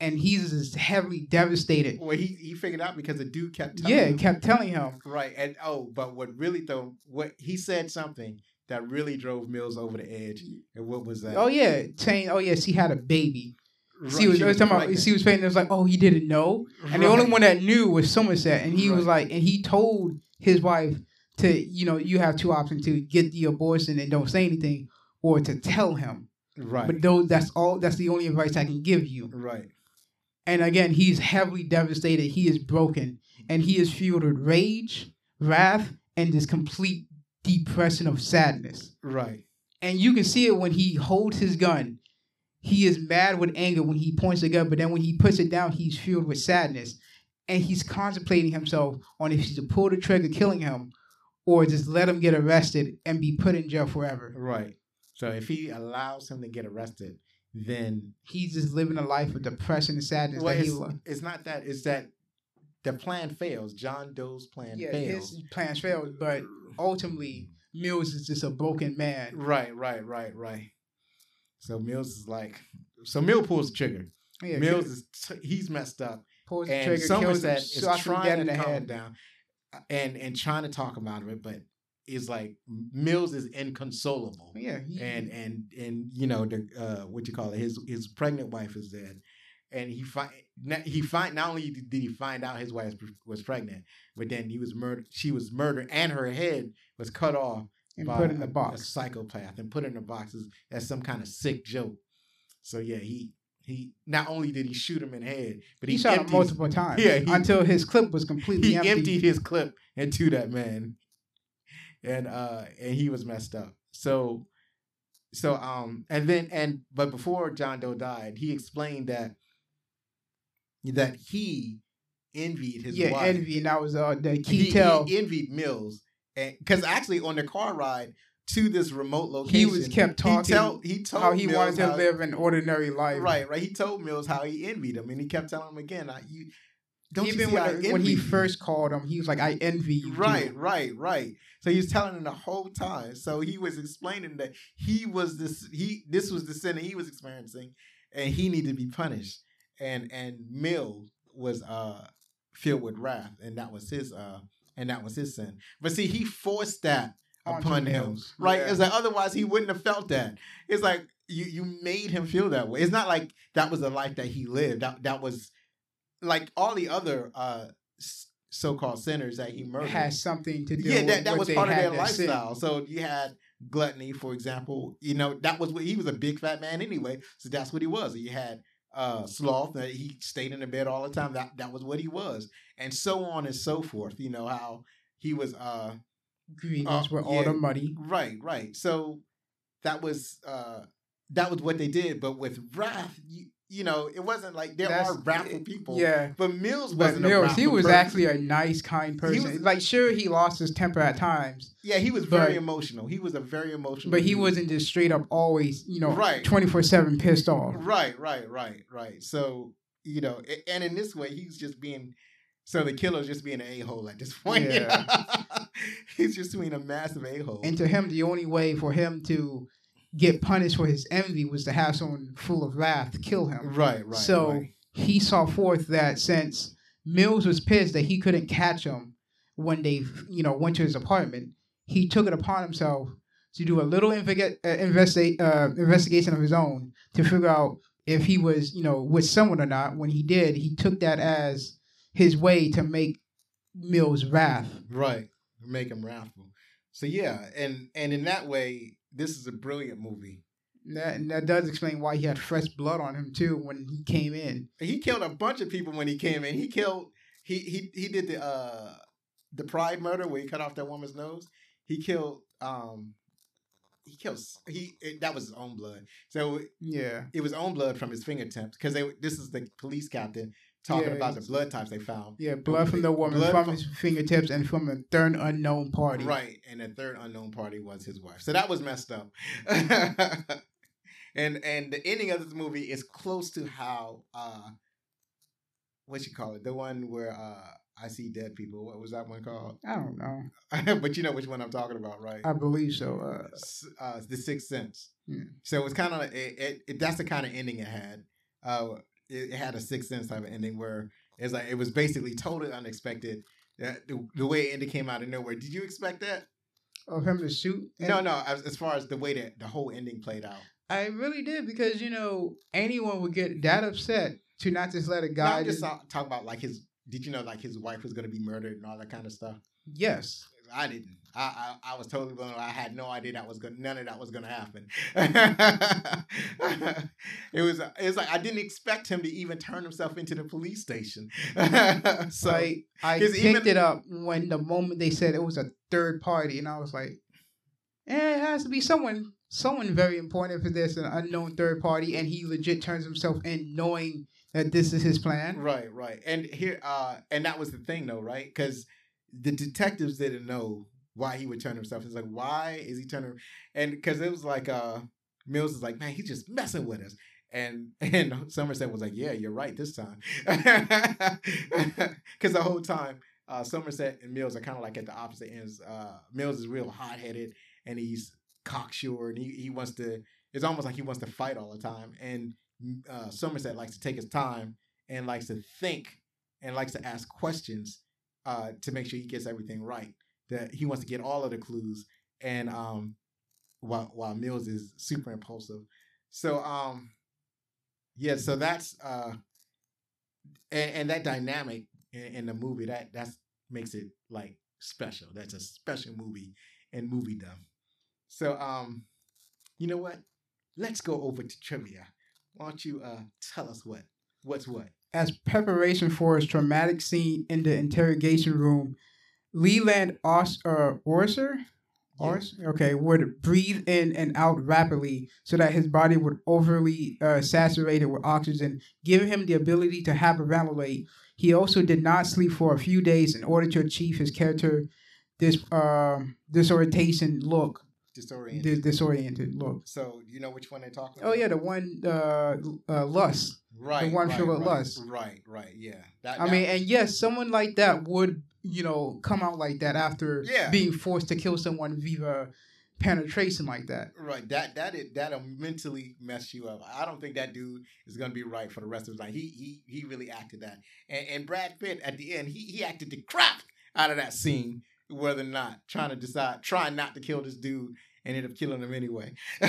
And he's just heavily devastated. Well, he he figured out because the dude kept telling Yeah, him. kept telling him. Right. And oh, but what really though, what he said something that really drove Mills over the edge. And what was that? Oh yeah, saying, "Oh yes, he had a baby." Right, She was, she was talking about. She was saying it was like, "Oh, he didn't know," and the only one that knew was Somerset, and he was like, and he told his wife to, you know, you have two options to get the abortion and don't say anything, or to tell him. Right. But those, that's all. That's the only advice I can give you. right. And again, he's heavily devastated. He is broken, and he is filled with rage, wrath, and this complete depression of sadness. Right. And you can see it when he holds his gun. He is mad with anger when he points the gun, but then when he puts it down, he's filled with sadness. And he's contemplating himself on if he should pull the trigger, killing him, or just let him get arrested and be put in jail forever. Right. So if he allows him to get arrested, then He's just living a life of depression and sadness well, that it's, it's not that. It's that the plan fails. John Doe's plan Yeah, fails. his plans failed, but ultimately, Mills is just a broken man. Right. Right. Right. Right. So Mills is like, so Mills pulls the trigger. Yeah, Mills is t- he's messed up, pulls the and trigger, kills Somerset is trying in to the calm down, uh, and and trying to talk him out of it, but is like Mills is inconsolable. Yeah, he, and and and you know the uh what you call it his his pregnant wife is dead and he find he find not only did he find out his wife was pregnant but then he was murdered she was murdered and her head was cut off and by put in the a, a box. psychopath and put in a box as, as some kind of sick joke so yeah he he not only did he shoot him in the head but he, He shot him multiple times Yeah, he- until his clip was completely he empty. emptied his clip into that man and uh and he was messed up so so um and then and but before john doe died he explained that that he envied his yeah, wife envy, and that was uh, the he, tell. he envied mills and because actually on the car ride to this remote location He was kept talking he, tell, he told him how he Mills wanted to how- live an ordinary life. right right he told mills how he envied him and he kept telling him again I, you don't you Even see when, when he you? first called him, he was like, "I envy you." too." Right, right, right. So he was telling him the whole time. So he was explaining that he was this he this was the sin that he was experiencing and he needed to be punished. And and Mill was uh filled with wrath and that was his uh and that was his sin. But see he forced that upon him. Mills. Right? Yeah. It's like otherwise he wouldn't have felt that. It's like you you made him feel that way. It's not like that was the life that he lived. That that was like all the other uh so-called sinners that he murdered has something to do. yeah, with that, that what was part of had their to sin. lifestyle. So you had gluttony, for example. You know, that was what he was a big fat man anyway. So that's what he was. You had uh sloth that he stayed in the bed all the time. That that was what he was. And so on and so forth. You know, how he was uh Grievous Uh, all yeah. the money. right, right. So that was uh that was what they did. But with wrath, you, you know, it wasn't like there That's- are wrathful people. Yeah. But Mills wasn't a Mills, he was person. actually a nice, kind person. was- like, sure, he lost his temper at times, Yeah, he was very emotional. He was a very emotional but he dude. wasn't just straight up always, you know, Right. twenty four seven pissed off. Right, right, right, right. So you know, and in this way, he's just being. So the killer's just being an a hole at this point. Yeah. he's just being a massive a hole. And to him, the only way for him to get punished for his envy was to have someone full of wrath kill him. Right, right. So right. he saw forth that since Mills was pissed that he couldn't catch him when they, you know, went to his apartment, he took it upon himself to do a little investiga- uh, investi- uh, investigation of his own to figure out if he was, you know, with someone or not. When he did, he took that as his way to make Mills wrath. right, make him wrathful. So yeah, and and in that way, this is a brilliant movie. And that, and that does explain why he had fresh blood on him too when he came in. He killed a bunch of people when he came in. He killed. He he he did the uh the pride murder where he cut off that woman's nose. He killed um he kills he it, that was his own blood. So Yeah. it was own blood from his fingertips because they this is the police captain talking Yeah, about the blood types they found. Yeah, blood from the woman, Blood from from- his fingertips, and from a third unknown party. Right, and the third unknown party was his wife. So that was messed up. and and the ending of this movie is close to how uh what you call it, the one where uh I see dead people. What was that one called? I don't know. but you know which one I'm talking about, right? I believe so. Uh, uh, the Sixth Sense. Yeah. So it's kind of it, it, it. That's the kind of ending it had. Uh, it, it had a Sixth Sense mm-hmm. type of ending where it's like it was basically totally unexpected. The, the way it ended came out of nowhere. Did you expect that? of him to shoot. and- No, no. As, as far as the way that the whole ending played out. I really did because you know anyone would get that upset to not just let a guy. Just talk about like his. Did you know like his wife was going to be murdered and all that kind of stuff? yes. I didn't. I, I I was totally blown. away. I had no idea that was going. None of that was going to happen. it was. It was like I didn't expect him to even turn himself into the police station. so I 'cause picked even- it up when the moment they said it was a third party, and I was like, eh, it has to be someone, someone very important for this, an unknown third party, and he legit turns himself in, knowing that this is his plan. right, right, and here, uh, and that was the thing though, right? Because the detectives didn't know why he would turn himself. It's like, why is he turning? And because it was like, uh, Mills is like, man, he's just messing with us. And and Somerset was like, yeah, you're right this time, because the whole time uh, Somerset and Mills are kind of like at the opposite ends. Uh, Mills is real hot headed and he's cocksure and he, he wants to. It's almost like he wants to fight all the time. And uh, Somerset likes to take his time and likes to think and likes to ask questions uh, to make sure he gets everything right. That he wants to get all of the clues, and um, while while Mills is super impulsive. So um, yeah, so that's uh, and, and that dynamic in, in the movie that that's makes it like special. That's a special movie and movie moviedom. So um, you know what? Let's go over to trivia. Why don't you uh tell us what what's what? As preparation for his traumatic scene in the interrogation room, Leland Os- uh, Orser. Ors? okay, would breathe in and out rapidly so that his body would overly uh, saturated with oxygen, giving him the ability to hyperventilate. He also did not sleep for a few days in order to achieve his character this um disorientation look, Disoriented. dis- disoriented look. So you know which one they're talking about? Oh yeah, the one uh, uh lust. right. The one right, filled with right, lust. Right, right, yeah. That, I that- mean, and yes, someone like that would, you know, come out like that after Yeah. being forced to kill someone via penetration like that. right. That that it that'll mentally mess you up. I don't think that dude is gonna be right for the rest of his life. He he he really acted that. And, and Brad Pitt at the end, he he acted the crap out of that scene, whether or not trying to decide, trying not to kill this dude. Ended up killing him anyway.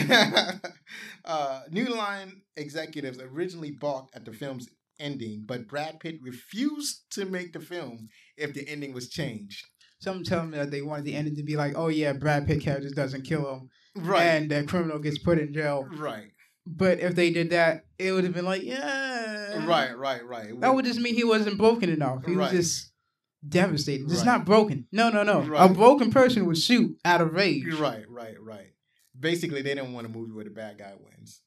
uh, New Line executives originally balked at the film's ending, but Brad Pitt refused to make the film if the ending was changed. Some tell me that they wanted the ending to be like, oh yeah, Brad Pitt character doesn't kill him, Right. and the criminal gets put in jail. right. But if they did that, it would have been like, yeah, Right, right, right. That would just mean he wasn't broken enough. He Right. was just devastated. It's Right. not broken. No, no, no. A broken person would shoot out of rage. Right, right, right. Basically, they didn't want a movie where the bad guy wins.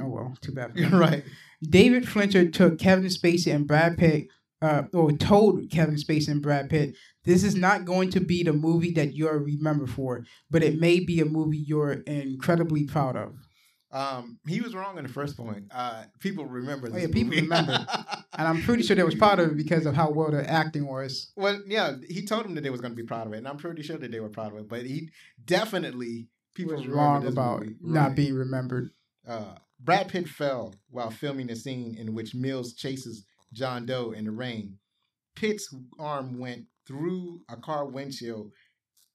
Oh well, too bad. Right. David Fincher took Kevin Spacey and Brad Pitt, uh, or told Kevin Spacey and Brad Pitt, this is not going to be the movie that you're remembered for, but it may be a movie you're incredibly proud of. Um, he was wrong on the first point. Uh, people remember Oh, yeah, people movie. remember. And I'm pretty sure they was proud of it because of how well the acting was. well, yeah, he told them that they was going to be proud of it, and I'm pretty sure that they were proud of it. But he definitely people was wrong about movie. not Right. being remembered. Uh, Brad Pitt fell while filming a scene in which Mills chases John Doe in the rain. Pitt's arm went through a car windshield,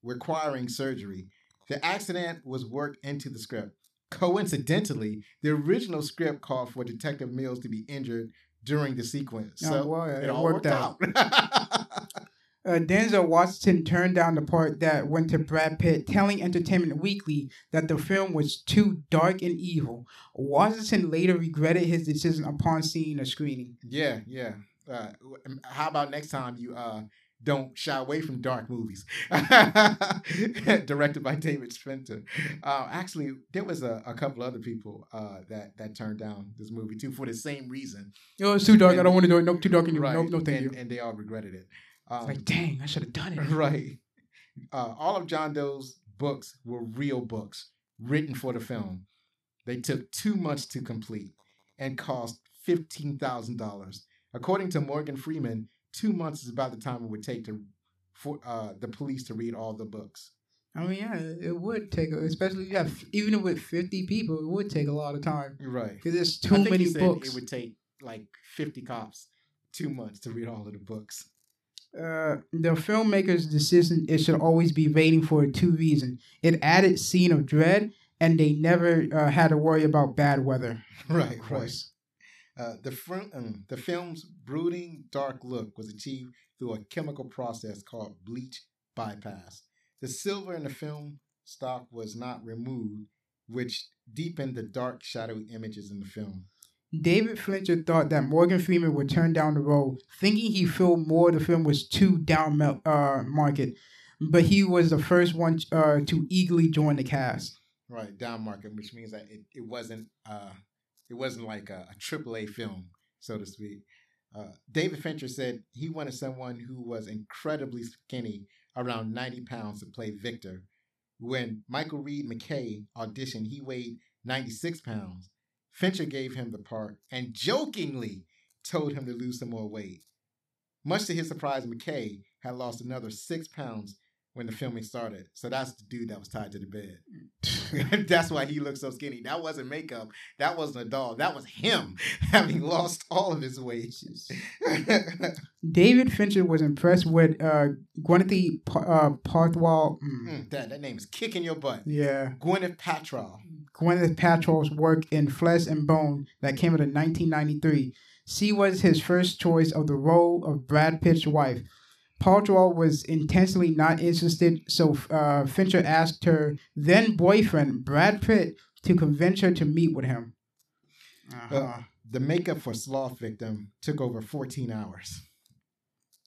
requiring surgery. The accident was worked into the script. Coincidentally, the original script called for Detective Mills to be injured during the sequence. Oh, So well, it, it all worked worked out. Uh, Denzel Washington turned down the part that went to Brad Pitt, telling Entertainment Weekly that the film was too dark and evil. Washington later regretted his decision upon seeing the screening. yeah, yeah. Uh, how about next time you uh don't shy away from dark movies. Directed by David Fincher. Uh, actually, there was a, a couple other people uh, that that turned down this movie too for the same reason. Oh, it's too dark. I don't want to do it. Nope, too dark anymore. Right. Nope, no, thank and, you. And they all regretted it. Um, like, dang, I should have done it. right. Uh, all of John Doe's books were real books written for the film. They took two months to complete and cost fifteen thousand dollars. According to Morgan Freeman, two months is about the time it would take to for uh, the police to read all the books. I mean, yeah, it would take, a- especially you have, even with 50 people, it would take a lot of time. Right. Because there's too many books. It would take like fifty cops two months to read all of the books. uh, the filmmaker's decision it should always be waiting for two reasons. It added scene of dread, and they never uh, had to worry about bad weather. Right. Of course. Uh, the, fr- um, the film's brooding, dark look was achieved through a chemical process called bleach bypass. The silver in the film stock was not removed, which deepened the dark, shadowy images in the film. David Fincher thought that Morgan Freeman would turn down the role, thinking he felt more the film was too down uh, market. But he was the first one uh, to eagerly join the cast. Right, down market, which means that it, it wasn't uh, it wasn't like a, triple a AAA film, so to speak. Uh, David Fincher said he wanted someone who was incredibly skinny, around 90 pounds, to play Victor. When Michael Reid MacKay auditioned, he weighed 96 pounds. Fincher gave him the part and jokingly told him to lose some more weight. Much to his surprise, MacKay had lost another six pounds when the filming started. So that's the dude that was tied to the bed. that's why he looked so skinny. That wasn't makeup. That wasn't a doll. That was him having lost all of his wages. David Fincher was impressed with uh, Gwyneth uh, Paltrow. mm, Mm, that, that name is kicking your butt. yeah, Gwyneth Paltrow. Gwyneth Paltrow's work in Flesh and Bone that came out in 1993. She was his first choice of the role of Brad Pitt's wife. Paltrow was intensely not interested, so uh, Fincher asked her then boyfriend, Brad Pitt, to convince her to meet with him. Uh-huh. Uh, the makeup for Sloth Victim took over 14 hours.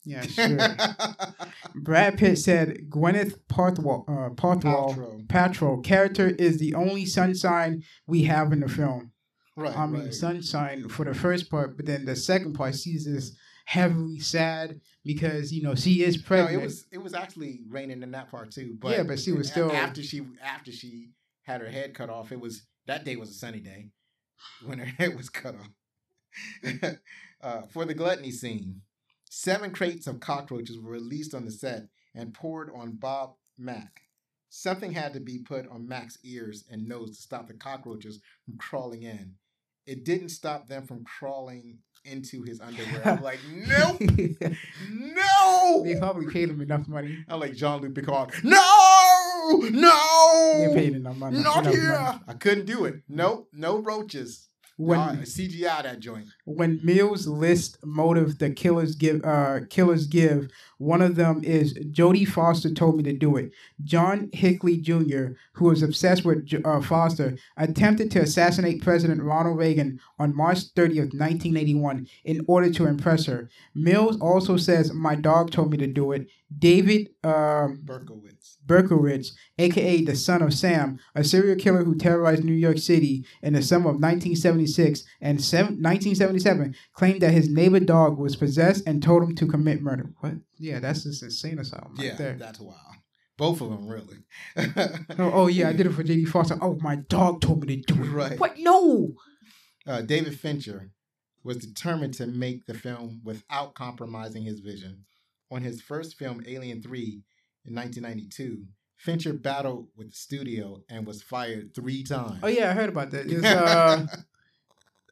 yeah, sure. Brad Pitt said Gwyneth Paltrow, uh, Paltrow, Paltrow. Paltrow character is the only sunshine we have in the film. Right, I mean, right. sunshine for the first part, but then the second part, sees just heavily sad because you know she is No, pregnant. it was it was actually raining in that part too. But Yeah, but she was still- after she after she had her head cut off. It was that day was a sunny day when her head was cut off. uh, for the gluttony scene, seven crates of cockroaches were released on the set and poured on Bob Mack. Something had to be put on Mack's ears and nose to stop the cockroaches from crawling in. It didn't stop them from crawling into his underwear. I'm like, nope, no. they probably paid him enough money. I'm like Jean Luc Picard. No, no, They paid enough money. not enough here. money. I couldn't do it. Nope, no roaches. When Nah, CGI that joint. when Mills list motive the killers give uh killers give, one of them is Jodie Foster told me to do it. John Hinckley Jr., who was obsessed with uh, Foster, attempted to assassinate President Ronald Reagan on March 30th, 1981, in order to impress her. Mills also says my dog told me to do it. David um, Berkowitz. Berkowitz, aka the son of Sam, a serial killer who terrorized New York City in the summer of 1976 and seven, 1977, claimed that his neighbor dog was possessed and told him to commit murder. What? Yeah, that's just insane asylum right Yeah, there. that's wild. Both of them, really. Oh, oh, yeah, I did it for J.D. Foster. Oh, my dog told me to do it. Right. What? No. uh, David Fincher was determined to make the film without compromising his vision. On his first film, Alien 3, in 1992, Fincher battled with the studio and was fired three times. Oh yeah, I heard about that. It's, uh,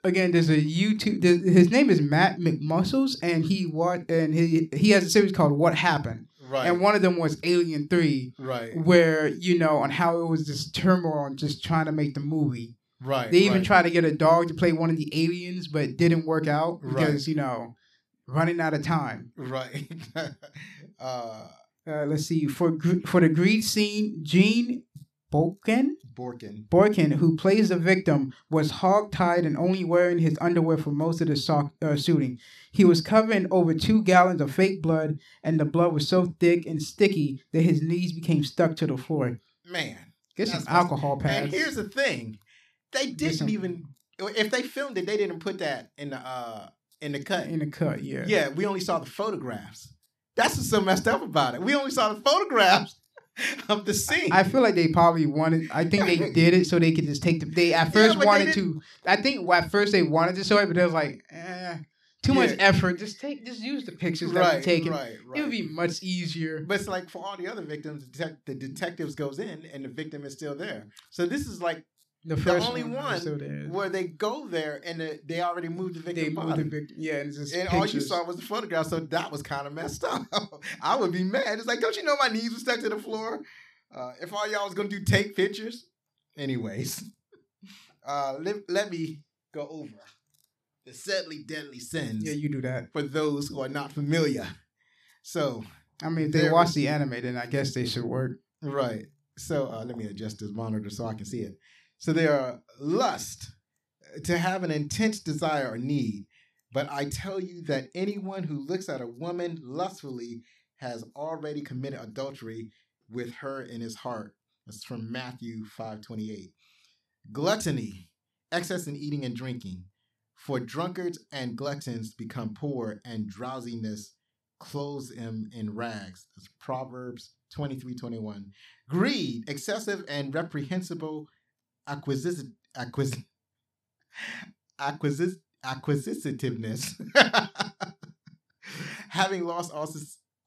again, there's a YouTube. There's, his name is Matt McMuscles, and he what and he he has a series called What Happened, right, and one of them was Alien Three. right, where you know on how it was this turmoil and just trying to make the movie. right. They even right. tried to get a dog to play one of the aliens, but it didn't work out Right. because you know running out of time. Right. uh, Uh, let's see for for the greed scene, Gene Boken, Borkan. Borkan, who plays the victim, was hog-tied and only wearing his underwear for most of the so- uh, shooting. He was covered in over two gallons of fake blood, and the blood was so thick and sticky that his knees became stuck to the floor. Man. Get some alcohol And pads. here's the thing. They didn't some- even if they filmed it, they didn't put that in the uh in the cut. in the cut, yeah. Yeah, we only saw the photographs. That's what's so messed up about it. We only saw the photographs of the scene. I feel like they probably wanted. I think they did it so they could just take the. They at first they wanted to. I think at first they wanted to show it, but they was like, eh, too much effort. Just take, just use the pictures that right, we taken. right, right. It would be much easier. But it's like for all the other victims, the detectives goes in and the victim is still there. So this is like The first only one, one was still there. where they go there and the, they already moved the victim they moved body. the victim. Yeah, and, just and all you saw was the photograph, so that was kind of messed up. I would be mad. It's like, don't you know my knees were stuck to the floor? Uh, if all y'all was gonna do take pictures, anyways. Uh, let, let me go over the deadly deadly sins Yeah, you do that. for those who are not familiar. So, I mean, if they watch the anime, then I guess they should work. right. So uh, let me adjust this monitor so I can see it. So there are lust, to have an intense desire or need. But I tell you that anyone who looks at a woman lustfully has already committed adultery with her in his heart. That's from Matthew 5:28. Gluttony, excess in eating and drinking. For drunkards and gluttons become poor, and drowsiness clothes them in rags. That's Proverbs 23:21. Greed, excessive and reprehensible acquis, acquis, acquisitiveness. Having lost all,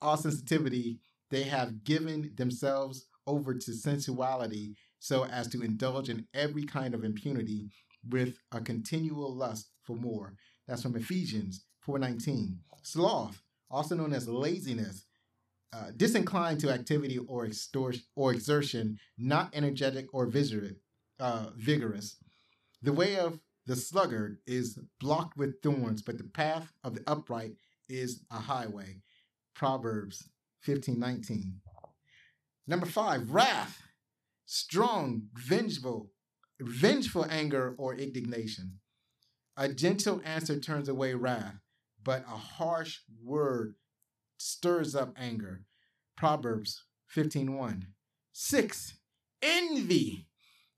all sensitivity, they have given themselves over to sensuality so as to indulge in every kind of impunity with a continual lust for more. That's from Ephesians 4:19. Sloth, also known as laziness, uh, disinclined to activity or or exertion, not energetic or vigorous. Uh, vigorous. The way of the sluggard is blocked with thorns, but the path of the upright is a highway. Proverbs 15:19. Number five, wrath, strong, vengeful, vengeful anger or indignation. A gentle answer turns away wrath, but a harsh word stirs up anger. Proverbs 15:1. 6. Envy.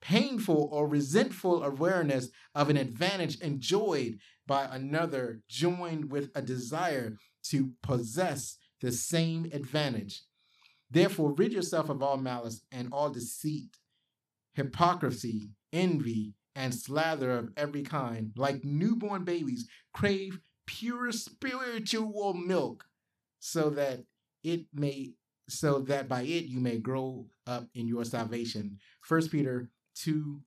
Painful or resentful awareness of an advantage enjoyed by another joined with a desire to possess the same advantage. Therefore, rid yourself of all malice and all deceit, hypocrisy, envy, and slather of every kind. Like newborn babies, crave pure spiritual milk, so that it may so that by it you may grow up in your salvation. First Peter 2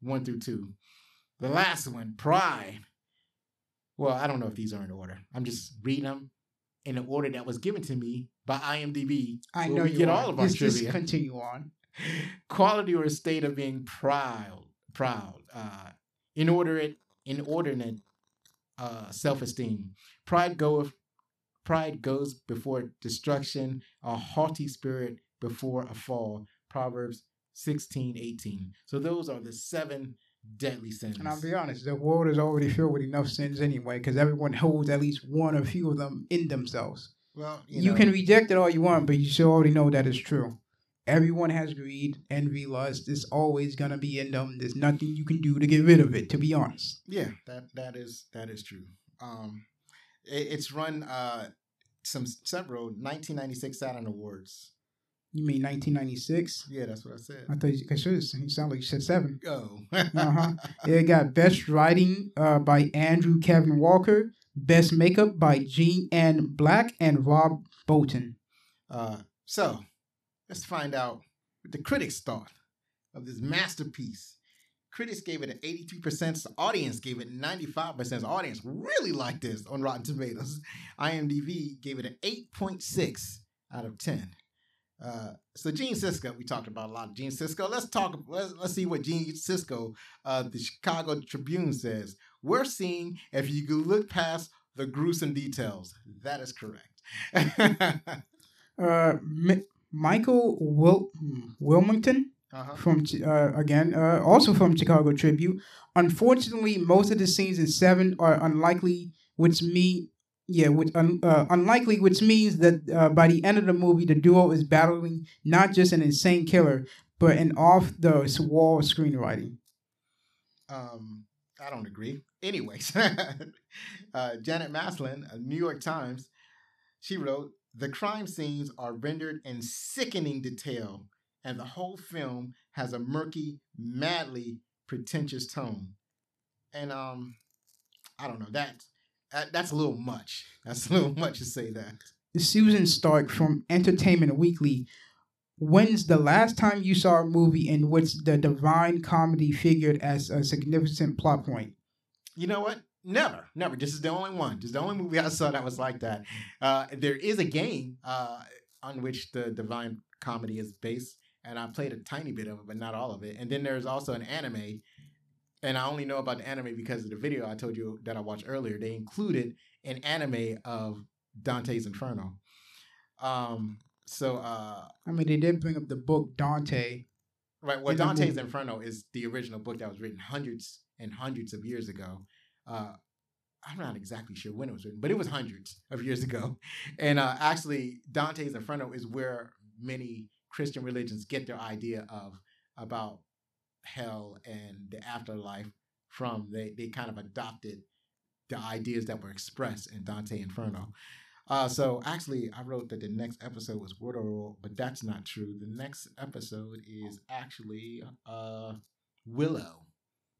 1 through 2. The last one, pride. Well, I don't know if these are in order. I'm just reading them in the order that was given to me by IMDb. I know we you get are. all of our Just- just continue on. Quality or state of being proud, proud, uh, inordinate, inordinate uh, self-esteem. Pride goeth, pride goes before destruction, a haughty spirit before a fall. Proverbs 16, 18. So those are the seven deadly sins. And I'll be honest, the world is already filled with enough sins anyway, because everyone holds at least one or few of them in themselves. well, You, you, know, can reject it all you want, but you should already know that it's true. Everyone has greed, envy, lust. It's always gonna be in them. There's nothing you can do to get rid of it. To be honest, Yeah, that that is that is true. Um, it, it's run uh some several 1996 Saturn Awards. You mean 1996? Yeah, that's what I said. I thought you, should. You sound like you said seven. Oh, Uh-huh. It got best writing uh, by Andrew Kevin Walker, best makeup by Jean Ann Black and Rob Bottin. Uh, so let's find out what the critics thought of this masterpiece. Critics gave it an 83%. The audience gave it 95%. The audience really liked this on Rotten Tomatoes. IMDb gave it an 8.6 out of 10. Uh, so Gene Siskel, we talked about a lot of Gene Siskel. Let's talk. Let's, let's see what Gene Siskel, uh, the Chicago Tribune says. We're seeing if you look past the gruesome details. That is correct. Uh, Mi- Michael Wil- Wilmington Uh-huh. from uh, again, uh, also from Chicago Tribune. Unfortunately, most of the scenes in Seven are unlikely, which mean yeah, which un, uh, unlikely, which means that uh, by the end of the movie, the duo is battling not just an insane killer, but an off the wall screenwriting. Um, I don't agree. Anyways, uh, Janet Maslin, uh, New York Times, she wrote, "The crime scenes are rendered in sickening detail, and the whole film has a murky, madly pretentious tone." And um, I don't know that. That that's a little much. That's a little much to say that. Susan Stark from Entertainment Weekly. When's the last time you saw a movie in which the divine comedy figured as a significant plot point? You know what? Never, never. This is the only one. This is the only movie I saw that was like that. Uh, there is a game uh, on which the Divine Comedy is based, and I played a tiny bit of it, but not all of it. And then there's also an anime, and I only know about the anime because of the video I told you that I watched earlier. They included an anime of Dante's Inferno. Um, so uh, I mean, they did bring up the book Dante. Right. Well, Dante's. Inferno is the original book that was written hundreds and hundreds of years ago. Uh, I'm not exactly sure when it was written, but it was hundreds of years ago. And uh, actually, Dante's Inferno is where many Christian religions get their idea of about hell and the afterlife from. They they kind of adopted the ideas that were expressed in Dante Inferno. Uh, so actually, I wrote that the next episode was Waterworld, but that's not true. The next episode is actually uh, Willow.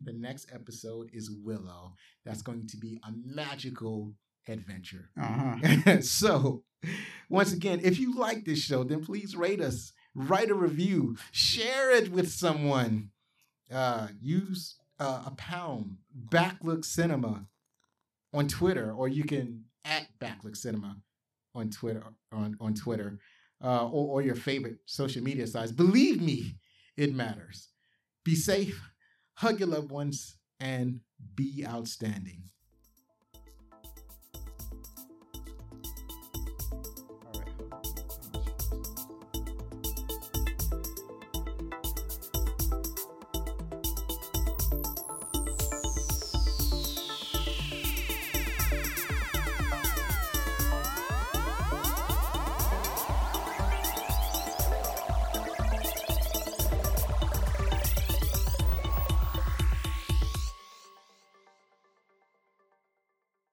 The next episode is Willow. That's going to be a magical adventure. Uh huh. so, once again, if you like this show, then please rate us, write a review, share it with someone. Uh, use uh, a pound backlook cinema on Twitter, or you can at backlook cinema on Twitter on on Twitter, uh, or, or your favorite social media sites. Believe me, it matters. Be safe, hug your loved ones, and be outstanding.